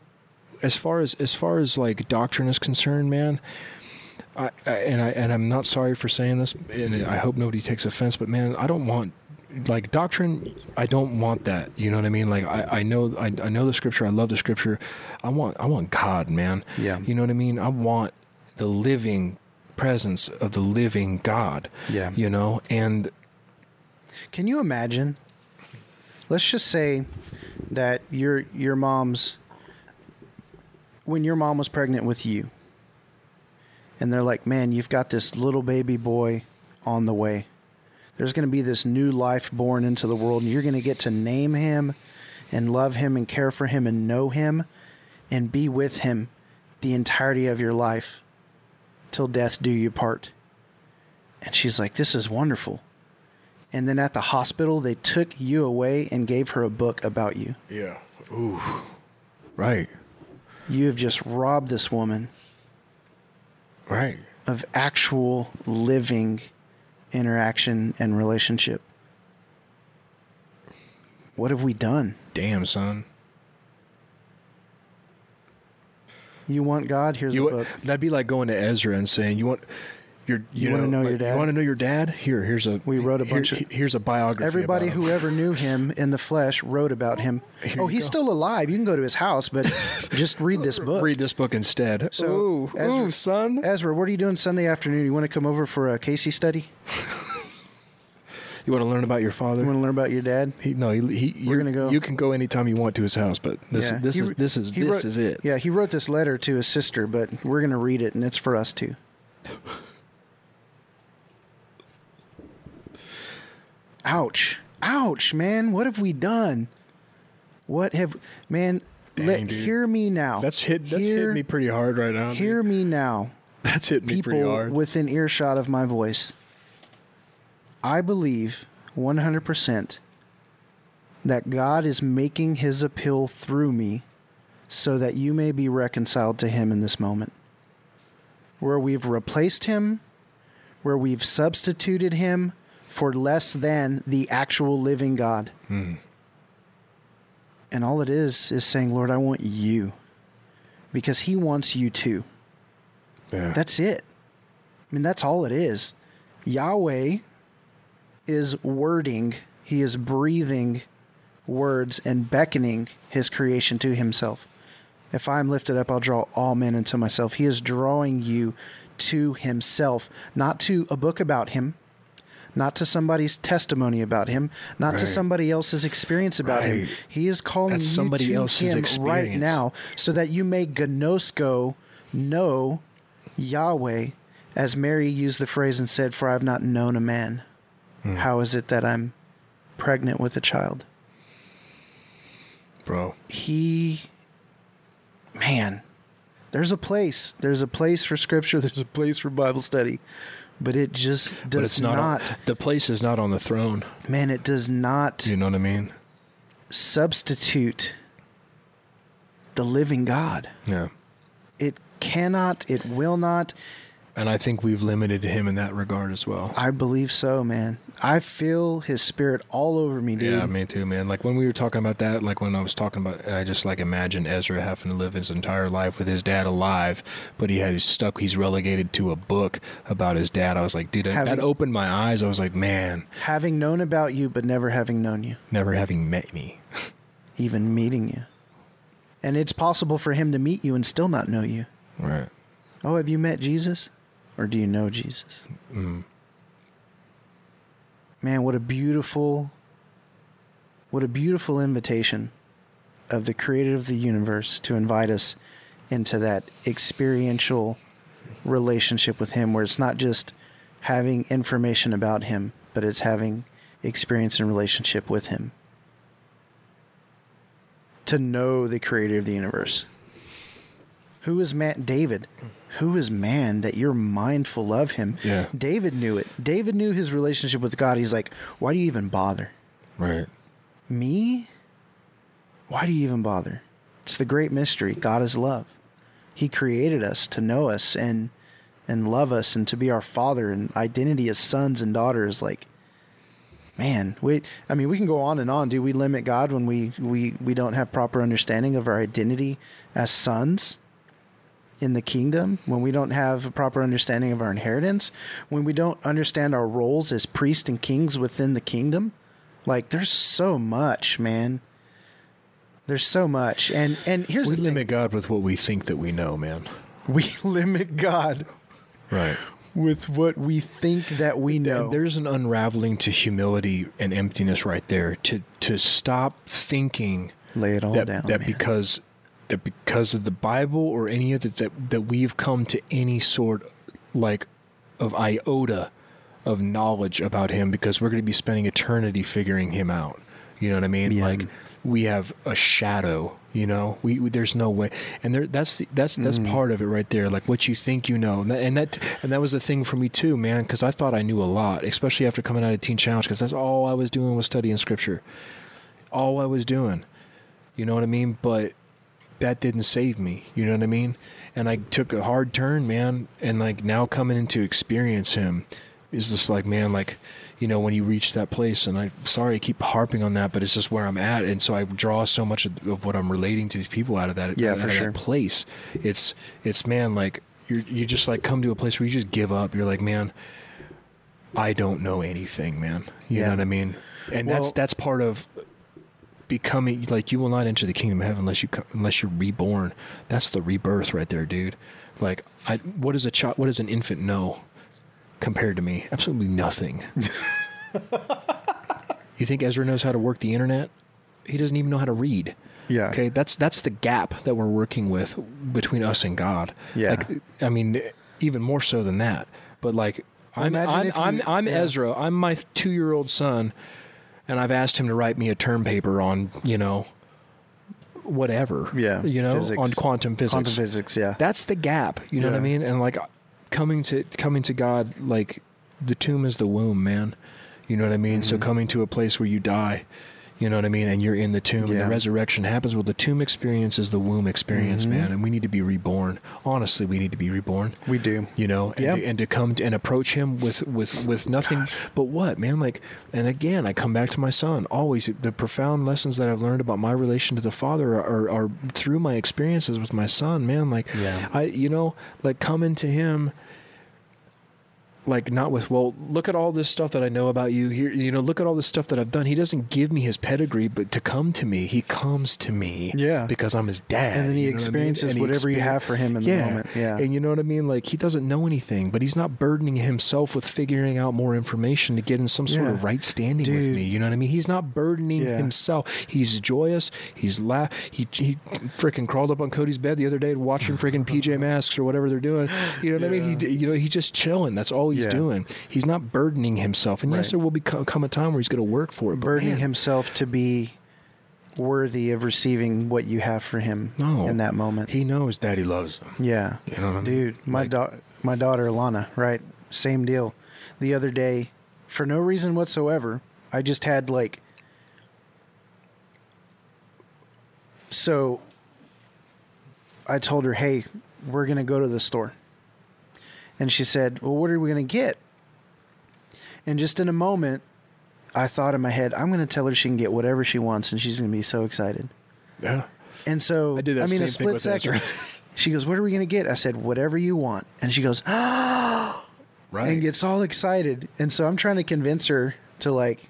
as far as as far as like doctrine is concerned, man. I, I and I and I'm not sorry for saying this, and I hope nobody takes offense. But man, I don't want like doctrine. I don't want that. You know what I mean? Like I, I know I, I know the scripture. I love the scripture. I want I want God, man. Yeah. You know what I mean? I want the living presence of the living God. Yeah. You know, and Can you imagine let's just say that your your mom's when your mom was pregnant with you and they're like man you've got this little baby boy on the way there's going to be this new life born into the world and you're going to get to name him and love him and care for him and know him and be with him the entirety of your life till death do you part and she's like this is wonderful and then at the hospital they took you away and gave her a book about you Yeah. Ooh. Right. You have just robbed this woman Right. of actual living interaction and relationship what have we done Damn, son. you want god here's You a book that'd be like going to Ezra and saying, "You want your you, You wanna know your like, dad? You want to know your dad? Here, here's a We wrote a here- bunch of- here's a biography. Everybody about him. who ever knew him in the flesh wrote about him. Here oh, he's go. still alive. You can go to his house, but just read this book. read this book instead. So, ooh, Ezra- ooh, son. Ezra, what are you doing Sunday afternoon? You want to come over for a Casey study? You want to learn about your father? You want to learn about your dad? He, no, he, he We're you're- gonna go- You can go anytime you want to his house, but this Yeah. this He is this is this wrote- is it. Yeah, he wrote this letter to his sister, but we're going to read it, and it's for us too. Ouch. Ouch, man. What have we done? What have. Man, let, dude. hear me now. That's hit. That's Hear- hit me pretty hard right now. dude. Hear me now. That's hit me pretty people hard. within earshot of my voice. I believe 100% that God is making his appeal through me so that you may be reconciled to him in this moment. Where we've replaced him, where we've substituted him for less than the actual living God. Hmm. And all it is is saying, Lord, I want you. Because he wants you too. yeah. That's it. I mean, that's all it is. Yahweh is wording, he is breathing words and beckoning his creation to himself. If I am lifted up, I'll draw all men unto myself. He is drawing you to himself, not to a book about him, not to somebody's testimony about him, not to somebody else's experience about him. He is calling That's you somebody to else's him right now so that you may gnosko know Yahweh, as Mary used the phrase and said, For I have not known a man. Hmm. How is it that I'm pregnant with a child? bro. He, man, there's a place. There's a place for scripture. There's a place for Bible study. But it just But does it's not. not, on- the place is not on the throne. man, it does not you know what I mean? substitute the living God. Yeah. It cannot, it will not. And I think we've limited him in that regard as well. I believe so, man. I feel his spirit all over me, dude. Yeah, me too, man. Like when we were talking about that, like when I was talking about, I just like imagine Ezra having to live his entire life with his dad alive, but he had he's stuck. He's relegated to a book about his dad. I was like, dude, Having- that opened my eyes. I was like, man, Having known about you, but never having known you, never having met me. even meeting you. And it's possible for him to meet you and still not know you. Right. Oh, have you met Jesus? Or do you know Jesus? Mm. Man, what a beautiful, what a beautiful invitation of the creator of the universe to invite us into that experiential relationship with him where it's not just having information about him, but it's having experience and relationship with him. To know the creator of the universe. Who is man? David. Who is man that you're mindful of him? Yeah. David knew it. David knew his relationship with God. He's like, why do you even bother? Right. Me? Why do you even bother? It's the great mystery. God is love. He created us to know us and and love us and to be our father and identity as sons and daughters like man, we I mean we can go on and on. Do we limit God when we we we don't have proper understanding of our identity as sons? In the kingdom, when we don't have a proper understanding of our inheritance, when we don't understand our roles as priests and kings within the kingdom, like there's so much, man. There's so much, and and here's We the limit God with what we think that we know, man. we limit God Right. with what we think that we know. And there's an unraveling to humility and emptiness right there. To to stop thinking Lay it all that, down. that man. because that because of the Bible or any of it that that we've come to any sort like of iota of knowledge about him because we're going to be spending eternity figuring him out. You know what I mean? Yeah. Like we have a shadow. You know, we, we there's no way, and there that's the, that's that's Mm-hmm. part of it right there. Like what you think you know, and that and that, and that was the thing for me too, man. Because I thought I knew a lot, especially after coming out of Teen Challenge, because that's all I was doing was studying Scripture. All I was doing. You know what I mean? But that didn't save me. You know what I mean? And I took a hard turn, man. And like now coming into experience him is just like, man, like, you know, when you reach that place, and I'm sorry I keep harping on that, but it's just where I'm at. And so I draw so much of, of what I'm relating to these people out of that, Yeah, out for sure. that place. It's, it's, man, like, you're, you just like come to a place where you just give up. You're like, man, I don't know anything, man. You Yeah. know what I mean? And Well- that's that's part of becoming like you will not enter the kingdom of heaven unless you unless you're reborn. That's the rebirth right there, dude. Like, I what does a child, what does an infant know compared to me? Absolutely nothing. you think Ezra knows how to work the internet? He doesn't even know how to read. Yeah. Okay, that's that's the gap that we're working with between us and God. Yeah. Like, I mean, even more so than that. But like, I'm imagine I'm you- I'm, I'm yeah. Ezra. I'm my two year old son, and I've asked him to write me a term paper on you know whatever. Yeah, You know, physics. on quantum physics. Quantum physics, yeah. That's the gap. You know what I mean? And like coming to coming to God, like the tomb is the womb, man. You know what I mean? Mm-hmm. So coming to a place where you die, you know what I mean, and you're in the tomb, and the resurrection happens. Well, the tomb experience is the womb experience, Mm-hmm. man, and we need to be reborn. Honestly, we need to be reborn. We do. You know, and, Yeah. to, and to come to, and approach him with with with nothing but what, man? Like, and again, I come back to my son. Always, the profound lessons that I've learned about my relation to the Father are, are, are through my experiences with my son, man. Like, Yeah. I, you know, like coming to him like not with well look at all this stuff that i know about you. Here you know look at all this stuff that i've done. He doesn't give me his pedigree but to come to me he comes to me Yeah. because i'm his dad. And then he you know what I mean? experiences And he whatever you have for him in the moment. Yeah. and you know what i mean? Like he doesn't know anything but he's not burdening himself with figuring out more information to get in some sort of right standing with me. You know what i mean? He's not burdening Yeah. himself. He's joyous. He's laugh he, he freaking crawled up on cody's bed the other day watching freaking pj masks or whatever they're doing. You know what i mean? He you know he's just chilling. That's all he's Yeah. doing he's not burdening himself and yes there will be co- come a time where he's going to work for it burdening man, himself to be worthy of receiving what you have for him No. in that moment. he knows that he loves him yeah. You know I mean? Dude, my Like- da- my daughter Alana, right? Same deal. The other day, for no reason whatsoever, I just had like so I told her, "Hey, we're going to go to the store." And she said, "Well, what are we going to get?" And just in a moment, I thought in my head, I'm going to tell her she can get whatever she wants and she's going to be so excited. yeah And so, I did that I mean, same a thing split with second. Ezra. she goes, "What are we going to get?" I said, "Whatever you want." And she goes, right and gets all excited. And so I'm trying to convince her to like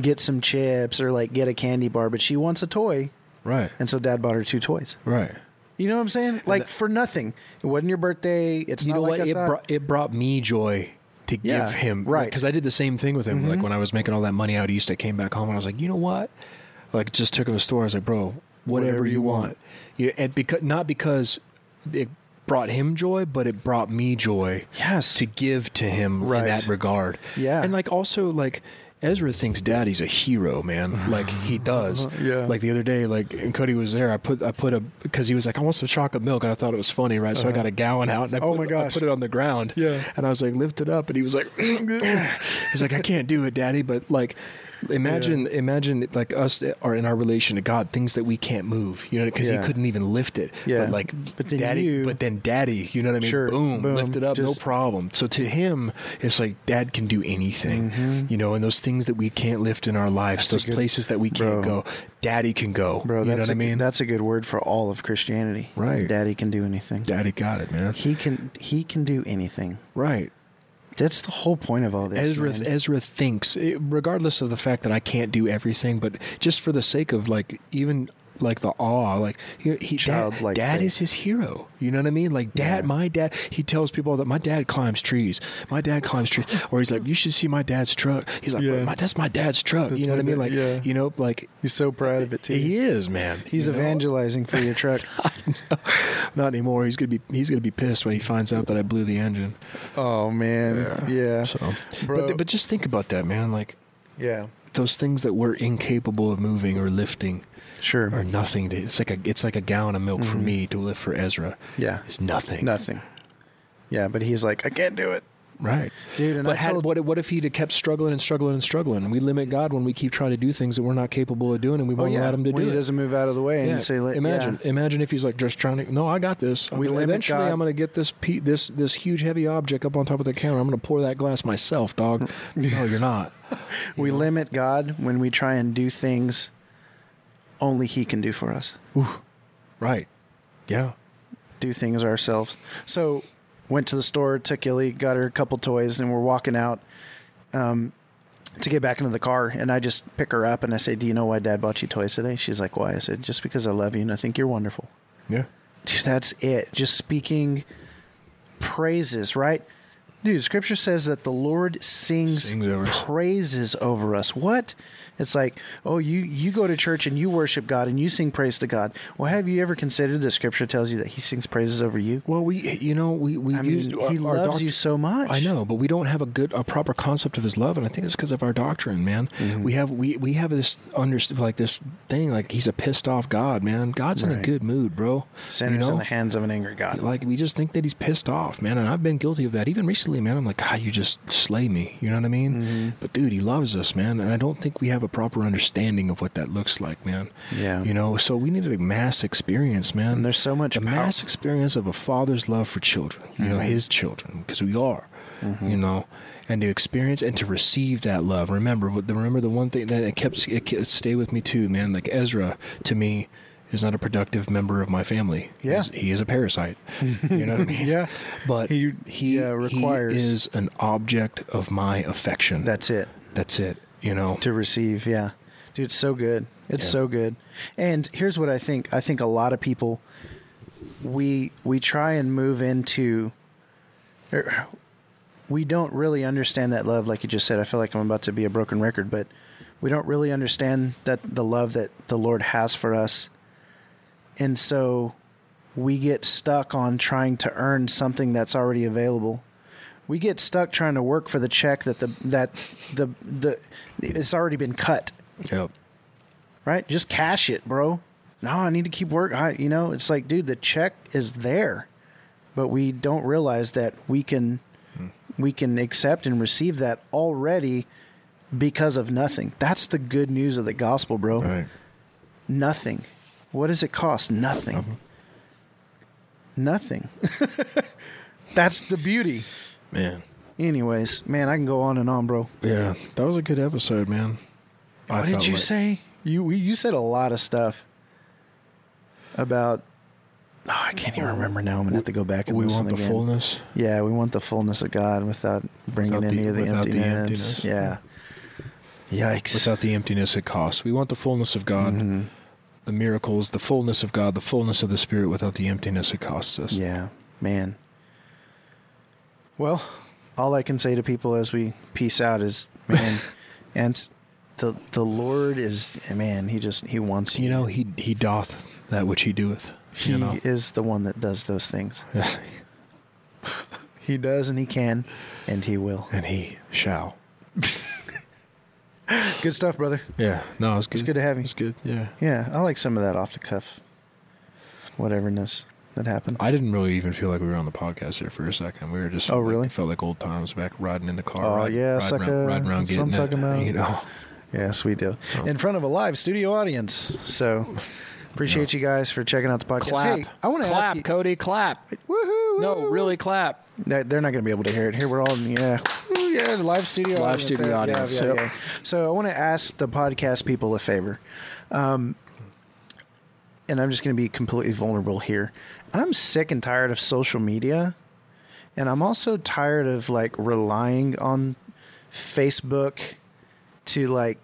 get some chips or like get a candy bar, but she wants a toy. right And so dad bought her two toys. right You know what I'm saying? Like for nothing. It wasn't your birthday. It's you not know like what? It brought it brought me joy to Yeah, give him right. because I did the same thing with him. Mm-hmm. Like when I was making all that money out east, I came back home and I was like, you know what? Like just took him to the store. I was like, bro, whatever, Whatever you you want. want. You and because not because it brought him joy, but it brought me joy. Yes. to give to him Right. in that regard. Yeah. and like also like. Ezra thinks daddy's a hero, man. Like he does. Yeah. Like the other day, like and Cody was there. I put I put a because he was like, I want some chocolate milk, and I thought it was funny, right? So I uh-huh. got a gallon out and I Oh put, my I gosh. put it on the ground. Yeah. And I was like, lift it up, and he was like, he's like, I can't do it, daddy. But like, imagine imagine like us are in our relation to God, things that we can't move, you know, because Yeah. he couldn't even lift it. Yeah. But like, But then daddy, you- but then daddy, you know what I mean? Sure. Boom, Boom. lift it up, no problem. So to him, it's like dad can do anything, you know, and those things that we can't lift in our lives, Mm-hmm. That's those good- places that we can't Bro. go, daddy can go. Bro, you know that's what a, I mean? that's a good word for all of Christianity. Right. Daddy can do anything. daddy got it, man. He can he can do anything. Right. That's the whole point of all this. Ezra man. Ezra thinks, eh, regardless of the fact that I can't do everything, but just for the sake of like even like the awe, like he, he dad, Childlike dad faith. is his hero. You know what I mean? Like dad, Yeah. my dad. He tells people that my dad climbs trees. My dad climbs trees, or he's like, you should see my dad's truck. He's like, Yeah. my, that's my dad's truck. That's you know what I mean? dad- Like, yeah. you know, like He's so proud of it too. he is, man. He's you know? evangelizing for your truck. Not anymore. He's gonna be he's gonna be pissed when he finds out that I blew the engine. oh man, yeah, So, Bro. but but just think about that, man. Like yeah, those things that we're incapable of moving or lifting sure, or nothing. To, it's like a it's like a gallon of milk for me to lift for Ezra. Mm-hmm. yeah, It's nothing. nothing. Yeah, but he's like, I can't do it, Right. dude. And But I had, told, what, what if he'd have kept struggling and struggling and struggling? We limit God when we keep trying to do things that we're not capable of doing, and we oh won't yeah, allow him to when do he it. doesn't move out of the way Yeah. and say, imagine, yeah. imagine if he's like just trying to. No, I got this. I'm We gonna- eventually, God. I'm going to get this pe- this this huge heavy object up on top of the counter. I'm going to pour that glass myself, dog. no, you're not. we limit God when we try and do things only He can do for us. Right. Yeah. do things ourselves. So went to the store, took Illy, got her a couple toys, and we're walking out um, to get back into the car. And I just pick her up and I say, "Do you know why Dad bought you toys today?" She's like, "Why?" I said, "Just because I love you and I think you're wonderful." Yeah. Dude, that's it. Just speaking praises, right? Dude, Scripture says that the Lord sings, Sings over praises over us. What? It's like, oh, you you go to church and you worship God and you sing praise to God. Well, have you ever considered that Scripture tells you that He sings praises over you? Well, we, you know, we we I mean, our- He loves doc- you so much. I know, but we don't have a good, a proper concept of His love, and I think it's because of our doctrine, man. Mm-hmm. We have we we have this under like this thing, like He's a pissed off God, man. God's in a good mood, bro. Sinners you know? in the hands of an angry God. Like we just think that he's pissed off, man, and I've been guilty of that. Even recently, man, I'm like, God, you just slay me. You know what I mean? Mm-hmm. But dude, he loves us, man, and I don't think we have a proper understanding of what that looks like, man. Yeah. You know, so we need a mass experience, man. And there's so much the power- mass experience of a father's love for children. You know, Mm-hmm. his children, because we are. You know. And to experience and to receive that love. Remember, remember the one thing that it kept it stay with me too, man. Like Ezra, to me, is not a productive member of my family. Yeah. He's- he is a parasite. You know what I mean? Yeah. But He- he yeah, requires- he is an object of my affection. That's it. that's it. You know. to receive. Yeah, dude, it's so good. It's Yeah. so good. And here's what I think. I think a lot of people we we try and move into. er, We don't really understand that love, like you just said. I feel like I'm about to be a broken record, but we don't really understand that the love that the Lord has for us, and so we get stuck on trying to earn something that's already available we get stuck trying to work for the check that the that the the it's already been cut. Yep. right? Just cash it bro. No i need to keep work I, you know it's like dude the check is there but we don't realize that we can hmm. we can accept and receive that already because of nothing. That's the good news of the gospel bro. Right. nothing. What does it cost? Nothing. Nothing. That's the beauty Man. Anyways, man, I can go on and on, bro. Yeah, that was a good episode, man. I What did you like- say? You you said a lot of stuff about. Oh, I can't even remember now. I'm gonna have to go back and We listen want the again. fullness. Yeah, we want the fullness of God without bringing Without the- any of the without the emptiness. emptiness. Yeah. Yikes. without the emptiness it costs. We want the fullness of God, Mm-hmm. the miracles, the fullness of God, the fullness of the Spirit without the emptiness it costs us. Yeah, man. Well, all I can say to people as we peace out is, man, and the the Lord is man. He just he wants You know, he he doth that which he doeth. He you know? is the one that does those things. He does and he can and he will. and he shall. Good stuff, brother. Yeah. No, it's good. It's good to have you. It's good. Yeah. Yeah, I like some of that off the cuff whateverness that happened. I didn't really even feel like we were on the podcast there for a second. We were just Oh, like- really? felt like old times back riding in the car. Oh, ride- yeah, riding sucker. around, riding around That's what I'm getting talking it, about. You know. Yes, we do. Oh. In front of a live studio audience. So appreciate you guys for checking out the podcast. Clap. Hey, I want to clap, ask you. Cody, clap. Woohoo! No, really clap. They- They're not going to be able to hear it. Here we're all, yeah, Woo, yeah, live studio Live audience. studio Yeah, yeah, audience, yeah, yep. yeah. So I want to ask the podcast people a favor, um, and I'm just going to be completely vulnerable here. I'm sick and tired of social media, and I'm also tired of like relying on Facebook to like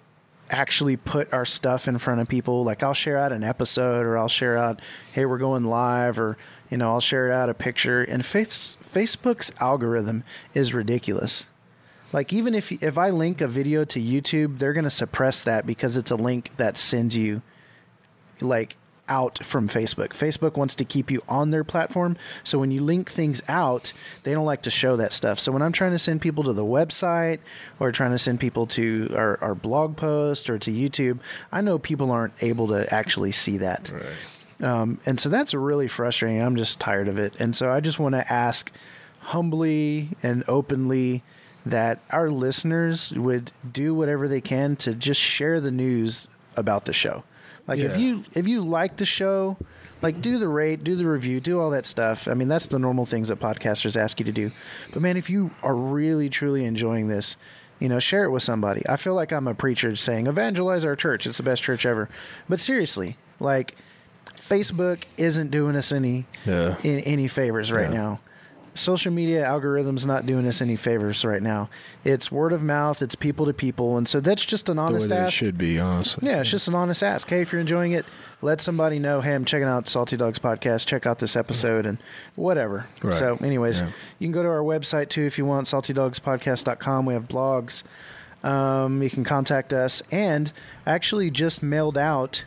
actually put our stuff in front of people. Like I'll share out an episode or I'll share out, hey, we're going live or, you know, I'll share out a picture. And face, Facebook's algorithm is ridiculous. Like even if if I link a video to YouTube, they're going to suppress that because it's a link that sends you like out from Facebook. Facebook wants to keep you on their platform. So when you link things out, they don't like to show that stuff. So when I'm trying to send people to the website or trying to send people to our, our blog post or to YouTube, I know people aren't able to actually see that. Um, and so that's really frustrating. I'm just tired of it. And so I just want to ask humbly and openly that our listeners would do whatever they can to just share the news about the show. Like if you if you like the show, like do the rate, do the review, do all that stuff. I mean, that's the normal things that podcasters ask you to do. But man, if you are really truly enjoying this, you know, share it with somebody. I feel like I'm a preacher saying evangelize our church. It's the best church ever. But seriously, like Facebook isn't doing us any Yeah. in, any favors right Yeah. now. Social media algorithms not doing us any favors right now. It's word of mouth, it's people to people, and so that's just an honest The way honest that it ask. should be, honestly. Yeah, it's just an honest ask. Hey, if you're enjoying it, let somebody know. Hey, I'm checking out Salty Dogs podcast. Check out this episode and whatever. Right. So, anyways, Yeah. you can go to our website too if you want. SaltyDogsPodcast.com. We have blogs. Um, you can contact us. And I actually just mailed out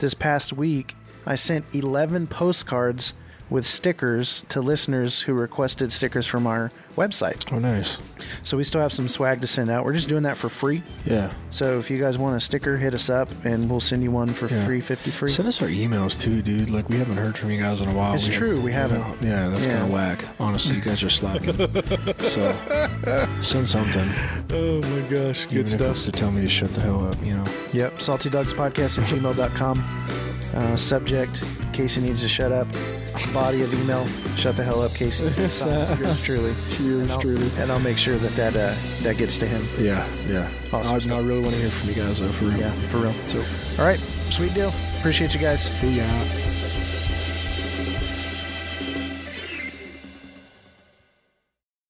this past week. I sent 11 postcards with stickers to listeners who requested stickers from our website. Oh, nice. So we still have some swag to send out. We're just doing that for free. Yeah. So if you guys want a sticker, hit us up and we'll send you one for Yeah. free, 50 free. Send us our emails too, dude. Like we haven't heard from you guys in a while. It's We true, we haven't. know, yeah, that's Yeah. kind of whack. Honestly, you guys are slacking. so send something. Oh my gosh, Even if it's to tell me to shut the hell up, you know. Yep, saltydogspodcast at gmail.com. Uh, subject, Casey needs to shut up. Body of email, shut the hell up, Casey. Signed, yours truly. Yours and I'll, truly. And I'll make sure that that, uh, that gets to him. Yeah, yeah. Awesome I. I really want to hear from you guys though, for real. Yeah, for real. So, All right, sweet deal. Appreciate you guys. booyah.